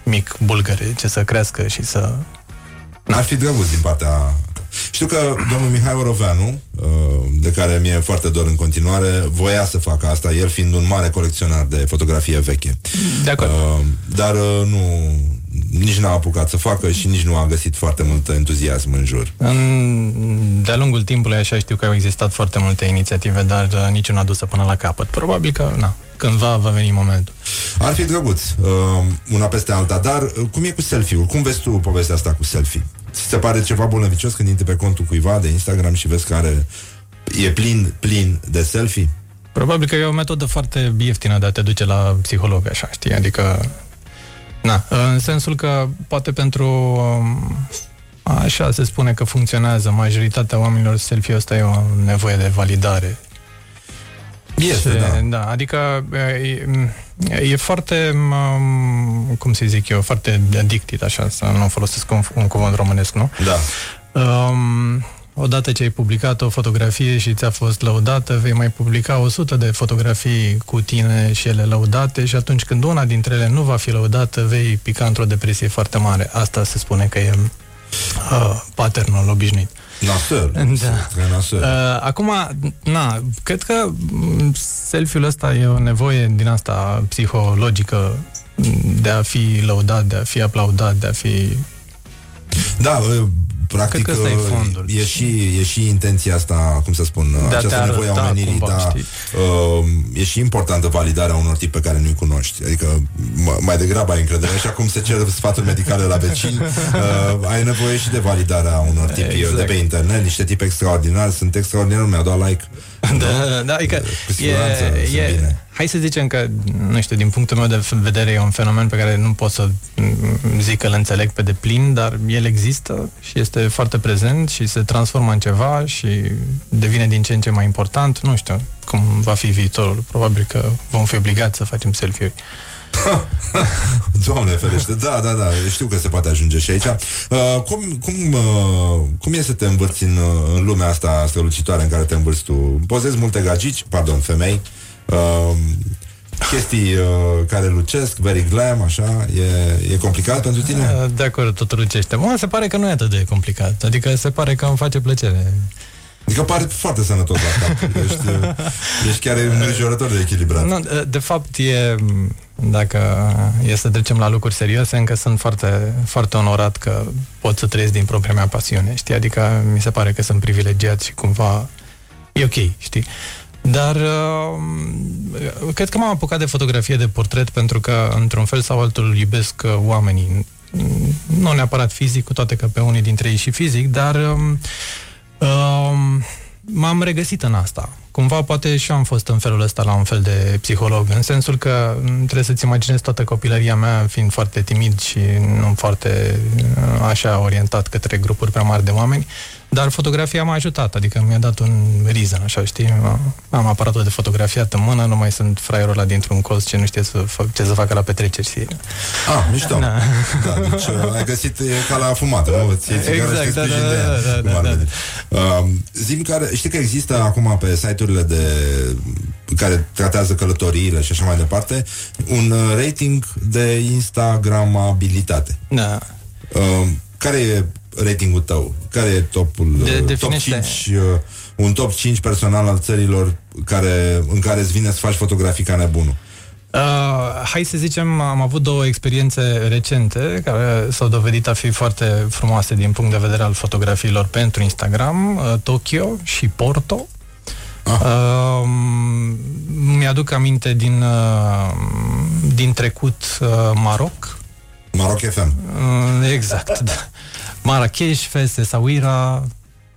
mic bulgăre, ce să crească și să... Ar fi drăguț din partea... Știu că domnul Mihai Oroveanu, uh, de care mi-e foarte dor în continuare, voia să facă asta, el fiind un mare colecționar de fotografie veche. De acord. Uh, Dar uh, nu... Nici n-a apucat să facă și nici nu a găsit foarte mult entuziasm în jur. În, de-a lungul timpului, așa știu că au existat foarte multe inițiative, dar uh, niciuna dusă până la capăt. Probabil că, na, cândva va veni momentul. Ar fi drăguț, uh, una peste alta, dar uh, cum e cu selfie-ul? Cum vezi tu povestea asta cu selfie? Ți se pare ceva bolnăvicios când intri pe contul cuiva de Instagram și vezi că are, e plin, plin de selfie? Probabil că e o metodă foarte ieftină de a te duce la psiholog, așa, știi? Adică, na, în sensul că poate pentru, um, așa se spune că funcționează, majoritatea oamenilor selfie-ul ăsta e o nevoie de validare. Este, Și, da. da. Adică e, e foarte, um, cum să zic eu, foarte addicted, așa, să nu folosesc un, un cuvânt românesc, nu? Da. Um, odată ce ai publicat o fotografie și ți-a fost lăudată, vei mai publica 100 de fotografii cu tine și ele lăudate și atunci când una dintre ele nu va fi lăudată, vei pica într-o depresie foarte mare. Asta se spune că e uh, patternul obișnuit. Nasăr. Da. Nasăr. Uh, acum, na, cred că mm, selfie-ul ăsta e o nevoie din asta psihologică de a fi lăudat, de a fi aplaudat, de a fi... Da, uh, practic Cred că ăsta e uh, fondul. e și, e și intenția asta, cum să spun, De a te această nevoie a arăta omenirii, cumva, da, știi? uh, e și importantă validarea unor tipi pe care nu-i cunoști. Adică m- mai degrabă ai încredere, așa cum se cer sfaturi medicale la vecini, uh, ai nevoie și de validarea unor tipi Exact. de pe internet, niște tipi extraordinari, sunt extraordinari, mi-au dat like. Da, da, adică Cu siguranță sunt e, bine. E, hai să zicem că, nu știu, din punctul meu de vedere e un fenomen pe care nu pot să mm, zic că îl înțeleg pe deplin, dar el există și este foarte prezent și se transformă în ceva și devine din ce în ce mai important. Nu știu cum va fi viitorul. Probabil că vom fi obligați să facem selfie-uri. Doamne ferește, da, da, da, știu că se poate ajunge și aici. Uh, cum, cum, uh, cum e să te învârți în, uh, în lumea asta strălucitoare în care te învârți tu? Pozezi multe gagici, pardon, femei, uh, chestii uh, care lucesc, very glam, așa, e, e complicat pentru tine? De acord, tot rucește. Mă, se pare că nu e atât de complicat. Adică se pare că îmi face plăcere. Adică pare foarte sănătos la cap. Ești, uh, ești chiar îngrijorător de echilibrat. Nu, de fapt e, dacă e să trecem la lucruri serioase, încă sunt foarte, foarte onorat că pot să trăiesc din propria mea pasiune, știi? Adică mi se pare că sunt privilegiat și cumva e ok, știi? Dar uh, cred că m-am apucat de fotografie de portret pentru că, într-un fel sau altul, iubesc uh, oamenii. Nu neapărat fizic, cu toate că pe unii dintre ei și fizic, dar um, um, m-am regăsit în asta. Cumva poate și eu am fost în felul ăsta la un fel de psiholog, în sensul că m, trebuie să-ți imaginezi toată copilăria mea fiind foarte timid și nu foarte uh, așa orientat către grupuri prea mari de oameni, dar fotografia m-a ajutat, adică mi-a dat un reason, așa, știi? Am aparatul de fotografiat în mână, nu mai sunt fraierul ăla dintr-un colț ce nu știe să fac, ce să facă la petreceri. Și... Ah, mișto. Da. Da, deci uh, ai găsit e ca la fumată, nu? Îți iei țigară Exact, și te da, sprijini da, de ea, da, da, cum da, ar da. veni. Uh, zim care, știi că există acum pe site-urile de care tratează călătoriile și așa mai departe, un uh, rating de Instagramabilitate. Da. Uh, care e ratingul tău? Care e topul? De- uh, top definește. 5, uh, un top 5 personal al țărilor care, în care îți vine să faci fotografii ca nebunul. Uh, hai să zicem, am avut două experiențe recente care s-au dovedit a fi foarte frumoase din punct de vedere al fotografiilor pentru Instagram, uh, Tokyo și Porto. Ah. Uh, mi-aduc aminte din, uh, din trecut uh, Maroc. Maroc FM. Uh, exact, da. Marrakesh, Fes, Essaouira,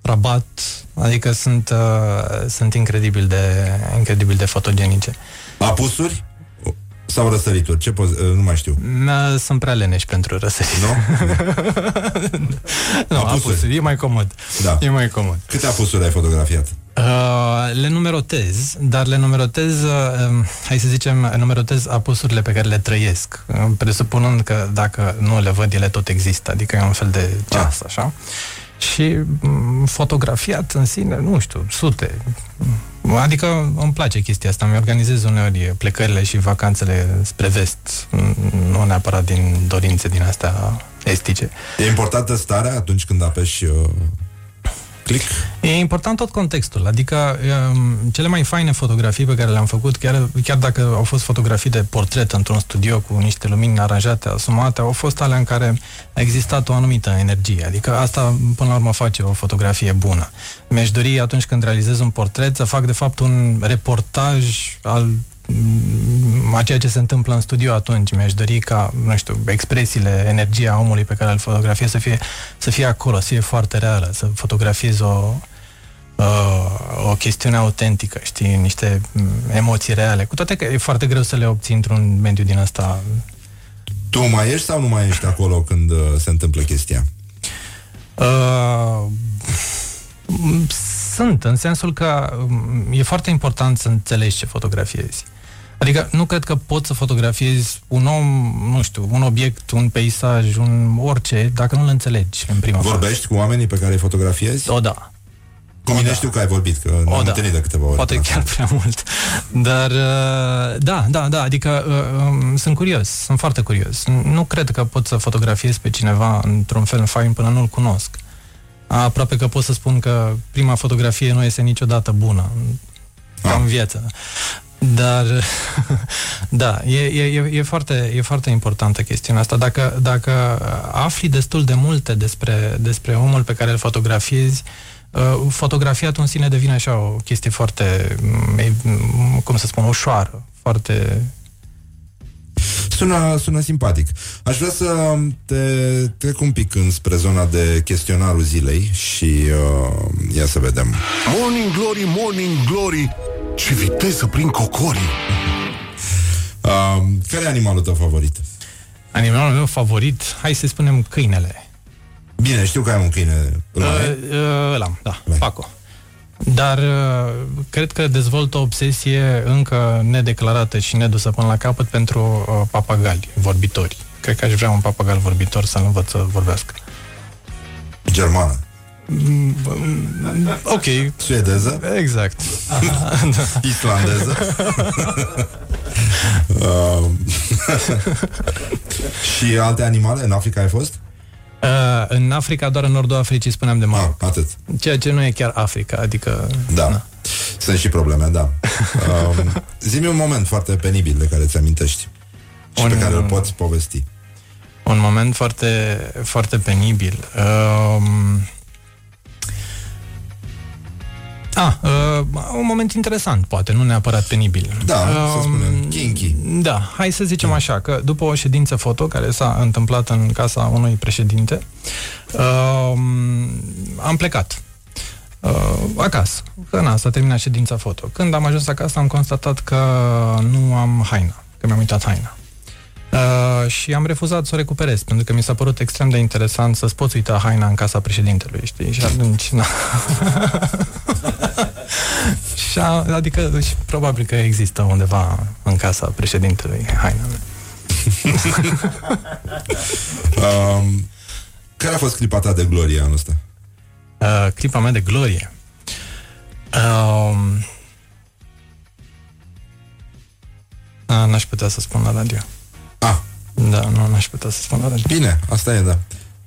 Rabat, adică sunt, uh, sunt incredibil de, incredibil de fotogenice. Apusuri? Sau răsărituri? Ce poți, uh, nu mai știu. Na, Sunt prea leneși pentru răsărit. Nu? Nu, Apusuri. apusuri. E mai comod. Da. E mai comod. Câte apusuri ai fotografiat? Uh, le numerotez, dar le numerotez, uh, um, hai să zicem, numerotez apusurile pe care le trăiesc, uh, presupunând că dacă nu le văd, ele tot există, adică e un fel de ceas, Ah. așa. Și mm, fotografiat în sine, nu știu, sute. Mm, Adică îmi place chestia asta, mi organizez uneori plecările și vacanțele spre vest, mm, nu neapărat din dorințe din astea estice. E importantă starea atunci când apeși uh, click? E important tot contextul, adică um, cele mai faine fotografii pe care le-am făcut, chiar, chiar dacă au fost fotografii de portret într-un studio cu niște lumini aranjate, asumate, au fost alea în care a existat o anumită energie, adică asta până la urmă face o fotografie bună. Mi-aș dori atunci când realizez un portret să fac de fapt un reportaj al mm, a ceea ce se întâmplă în studio atunci. Mi-aș dori ca, nu știu, expresiile, energia omului pe care îl fotografiez să fie, să fie acolo, să fie foarte reală, să fotografiez o, uh, o chestiune autentică, știi, niște mm, emoții reale. Cu toate că e foarte greu să le obții într-un mediu din ăsta. Tu mai ești sau nu mai ești acolo când uh, se întâmplă chestia? Uh, m, sunt, în sensul că m, e foarte important să înțelegi ce fotografiezi. Adică nu cred că poți să fotografiezi un om, nu știu, un obiect, un peisaj, un orice, dacă nu-l înțelegi în prima fază. Vorbești cu oamenii pe care îi fotografiezi? O, da. Cu mine da. știu că ai vorbit, că ne-am O, da. întâlnit de câteva ori. Poate Da. chiar prea mult. Dar, uh, da, da, da, adică uh, um, sunt curios, sunt foarte curios. Nu cred că pot să fotografiez pe cineva într-un fel fain până nu-l cunosc. Aproape că pot să spun că prima fotografie nu este niciodată bună, ca în viață. Dar, da, e, e, e, e, foarte, e foarte importantă chestiunea asta. Dacă, dacă afli destul de multe despre, despre omul pe care îl fotografiezi, uh, fotografiatul în sine devine așa o chestie foarte, mm, e, mm, cum să spun, ușoară, foarte... Sună, sună simpatic. Aș vrea să te trec un pic înspre zona de chestionarul zilei și uh, ia să vedem. Morning Glory, Morning Glory, ce viteză prin cocorii. Uh, care e animalul tău favorit? Animalul meu favorit, hai să spunem câinele. Bine, știu că ai un câine. Îl mai ai? Uh, uh, Ăla, da, L-ai. Paco. Dar uh, cred că dezvolt o obsesie încă nedeclarată și nedusă până la capăt pentru uh, papagali vorbitori. Cred că aș vrea un papagal vorbitor să-l învăț să vorbească. Germană. Ok, Suedeză. exact. Islandeză. uh, și alte animale? În Africa ai fost? Uh, în Africa, doar în nordul Africii spuneam de Ah, Maroc. atât. Ceea ce nu e chiar Africa, adică... Da. Na. Sunt și probleme, da. Uh, zi-mi un moment foarte penibil de care ți amintești și Un- pe care îl poți povesti. Un moment foarte, foarte penibil. Um... Ah, uh, un moment interesant, poate, nu neapărat penibil. Da, să Um, spunem, kinky. Da, hai să zicem așa, că după o ședință foto care s-a întâmplat în casa unui președinte, um, am plecat uh, acasă. Că na, s-a terminat ședința foto. Când am ajuns acasă am constatat că nu am haina, că mi-am uitat haina. Uh, și am refuzat să o recuperez, pentru că mi s-a părut extrem de interesant să-ți poți uita haina în casa președintelui, știi? Și atunci, na. și a, adică, și probabil că există undeva în casa președintelui haina mea. Uh, care a fost clipa ta de glorie anul ăsta? Uh, clipa mea de glorie. Um, a, n-aș putea să spun la radio. Ah, Da, nu, n-aș putea să spun la radio. bine, asta e, da.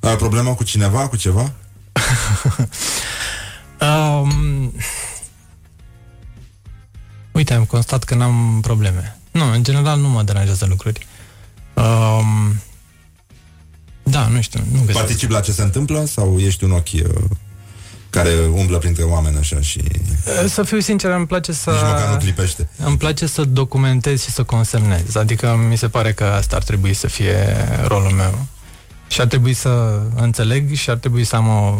Ai problemă cu cineva, cu ceva? Um, uite, am constat că n-am probleme. Nu, în general nu mă deranjează lucruri. Um, da, nu știu, nu găsesc. Participi la ce se întâmplă sau ești un ochi uh, care umblă printre oameni așa și Uh, Să fiu sincer, îmi place să... nici măcar nu clipește? Îmi place să documentez și să consemnez. Adică mi se pare că asta ar trebui să fie rolul meu. Și ar trebui să înțeleg și ar trebui să am o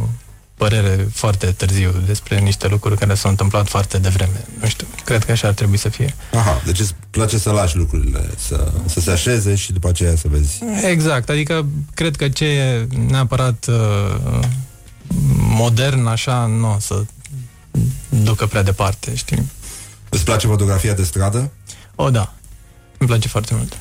părere foarte târziu despre niște lucruri care s-au întâmplat foarte devreme. Nu știu, cred că așa ar trebui să fie. Aha, deci îți place să lași lucrurile, să, să se așeze și după aceea să vezi. Exact, adică cred că ce e neapărat uh, modern așa nu o să ducă prea departe, știi? Îți place fotografia de stradă? O, da. Îmi place foarte mult.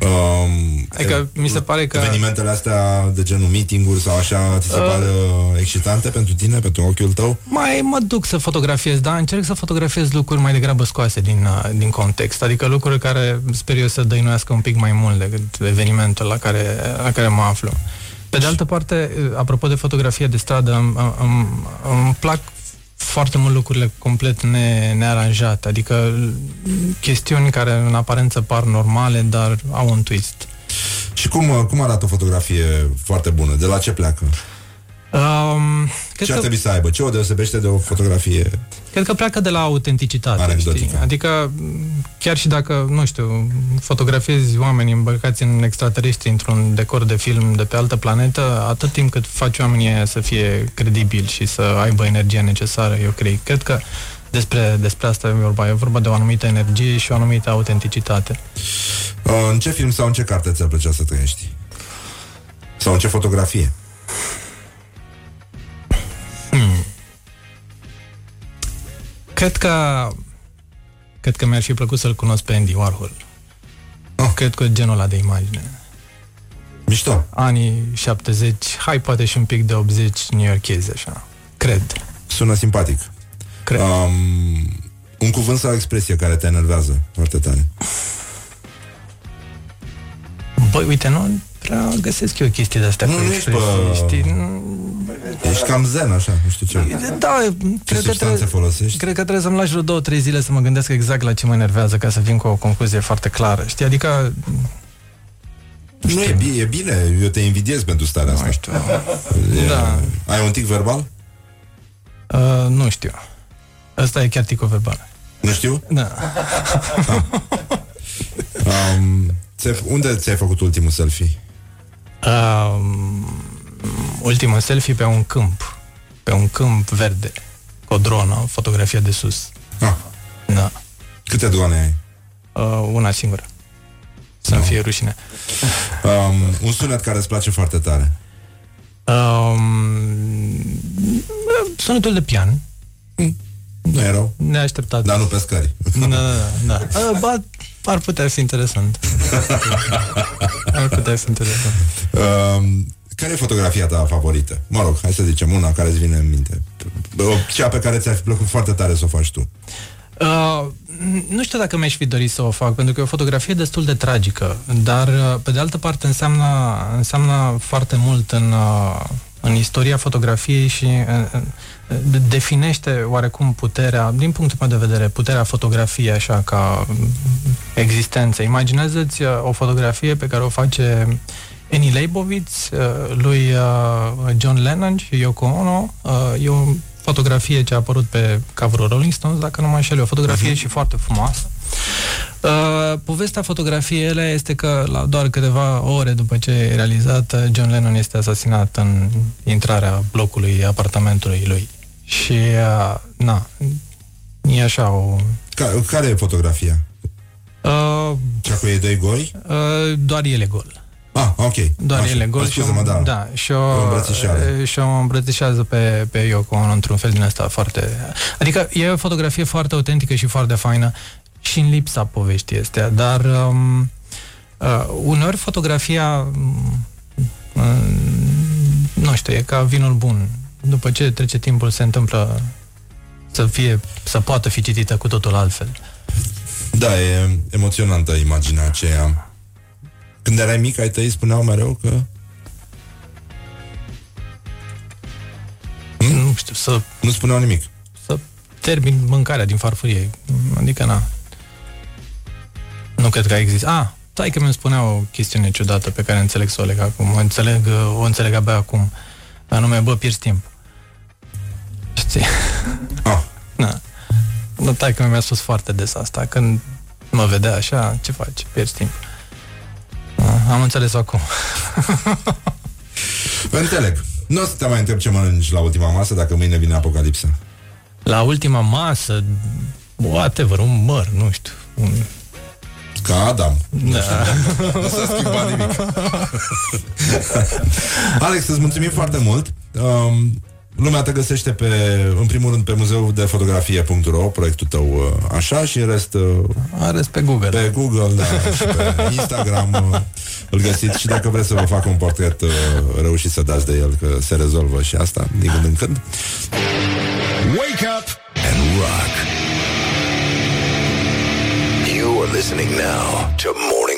Um, Adică mi se pare că- Evenimentele astea de genul meeting-uri sau așa Ți se Uh. pare uh, excitante pentru tine, pentru ochiul tău? Mai mă duc să fotografiez, dar încerc să fotografiez lucruri mai degrabă scoase din, uh, din context, adică lucruri care sper eu să dăinuiască un pic mai mult decât evenimentul la care, la care mă aflu. Pe de altă parte, uh, apropo de fotografie de stradă, îmi, îmi, îmi plac foarte mult lucrurile complet ne, nearanjate, adică chestiuni care în aparență par normale, dar au un twist. Și cum, uh, cum arată o fotografie foarte bună? De la ce pleacă? Um, cred Ce ar că- trebui să aibă? Ce o deosebește de o fotografie? Cred că pleacă de la autenticitate, Anecdotică. știi? Adică, m, chiar și dacă, nu știu, fotografiezi oameni îmbărcați în extraterestri într-un decor de film de pe altă planetă, atât timp cât faci oamenii aia să fie credibili și să aibă energia necesară, eu cred. Cred că despre, despre asta e vorba. E vorba de o anumită energie și o anumită autenticitate. Uh, în ce film sau în ce carte ți-ar plăcea să trăiești? Sau în ce fotografie? Cred că cred că mi-ar fi plăcut să-l cunosc pe Andy Warhol. Oh. Cred că genul ăla de imagine. Mișto. anii 70, hai poate și un pic de 80 new yorkezi, așa. Cred. Sună simpatic. Cred. Um, un cuvânt sau o expresie care te enervează foarte tare. Băi, uite, nu prea găsesc eu chestii de astea Nu, cu nu ești, expresii, bă. știi? Nu- Ești cam zen, așa, nu știu ce. Da, Ce cred că, substanțe trebuie, folosești? cred că trebuie să-mi lași vreo două, trei zile să mă gândesc exact la ce mă enervează ca să vin cu o concluzie foarte clară. Știi, adică Nu, e, bine, e bine, eu te invidiez pentru starea asta. nu știu. E, Da. Ai un tic verbal? Uh, nu știu. Asta e chiar tico verbal. Nu știu? Da. Um, ți unde ți-ai făcut ultimul selfie? Uh, ultimul selfie pe un câmp. Pe un câmp verde. Cu o dronă, fotografia de sus. Ah, Da. câte doane ai? Uh, una singură. Să-mi fie rușine. Um, un sunet care îți place foarte tare. Um, sunetul de pian. Nu e rău, Neașteptat. dar nu pescări. Da, da, da. Uh, ba, ar putea fi interesant. ar putea fi interesant. Um, care e fotografia ta favorită? Mă rog, hai să zicem una care îți vine în minte. O- Cea pe care ți-ar fi plăcut foarte tare să o faci tu. Uh, nu știu dacă mi-aș fi dorit să o fac, pentru că e o fotografie destul de tragică, dar uh, pe de altă parte înseamnă, înseamnă foarte mult în, uh, în istoria fotografiei și uh, uh, de- definește oarecum puterea, din punctul meu de vedere, puterea fotografiei așa ca mm, existență. Imaginează-ți uh, o fotografie pe care o face Annie Leibovitz, uh, lui uh, John Lennon și Yoko Ono. Uh, E o fotografie ce a apărut pe coverul Rolling Stones, dacă nu mă înșel, e o fotografie uh-huh. și foarte frumoasă. Uh, povestea fotografiei ele este că la doar câteva ore după ce e realizată, John Lennon este asasinat în intrarea blocului apartamentului lui. Și, uh, na, e așa o... Ca, care e fotografia? Uh, Cea cu ei doi goi? uh, doar el e gol. Ah, ok. Doar Așa. el e gol și, Scuze-mă, da. da, și o, O îmbrățișează. și o îmbrățișează pe, pe Yoko Ono într-un fel din asta foarte... Adică e o fotografie foarte autentică și foarte faină și în lipsa poveștii astea, dar um, uh, uneori fotografia um, uh, nu știu, e ca vinul bun. După ce trece timpul se întâmplă să fie, să poată fi citită cu totul altfel. Da, e emoționantă imaginea aceea. Când erai mic, ai tăi spuneau mereu că... Hmm? Nu știu, să Nu spuneau nimic. să termin mâncarea din farfurie. Adică, na. Nu cred că există. Ah, stai că mi spunea o chestiune ciudată pe care înțeleg să o leg acum. O înțeleg, o înțeleg abia acum. Anume, bă, pierzi timp. Știi? Ah, Na. Nu, tai că mi-a spus foarte des asta. Când mă vedea așa, ce faci? Pierzi timp. Ah, am înțeles acum. înțeleg. Nu o să te mai întreb ce mănânci la ultima masă dacă mâine vine apocalipsa. La ultima masă, whatever, un măr, nu știu. Un... Ca Adam. Da. Nu s-a schimbat nimic. Alex, îți mulțumim foarte mult. Um, lumea te găsește pe, în primul rând pe muzeul de fotografie.ro, proiectul tău uh, așa și în rest uh, Are pe Google. pe Google, da, și pe Instagram uh, îl găsiți și dacă vreți să vă fac un portret uh, reușit să dați de el, că se rezolvă și asta din când în când. Wake up and rock. You are listening now to Morning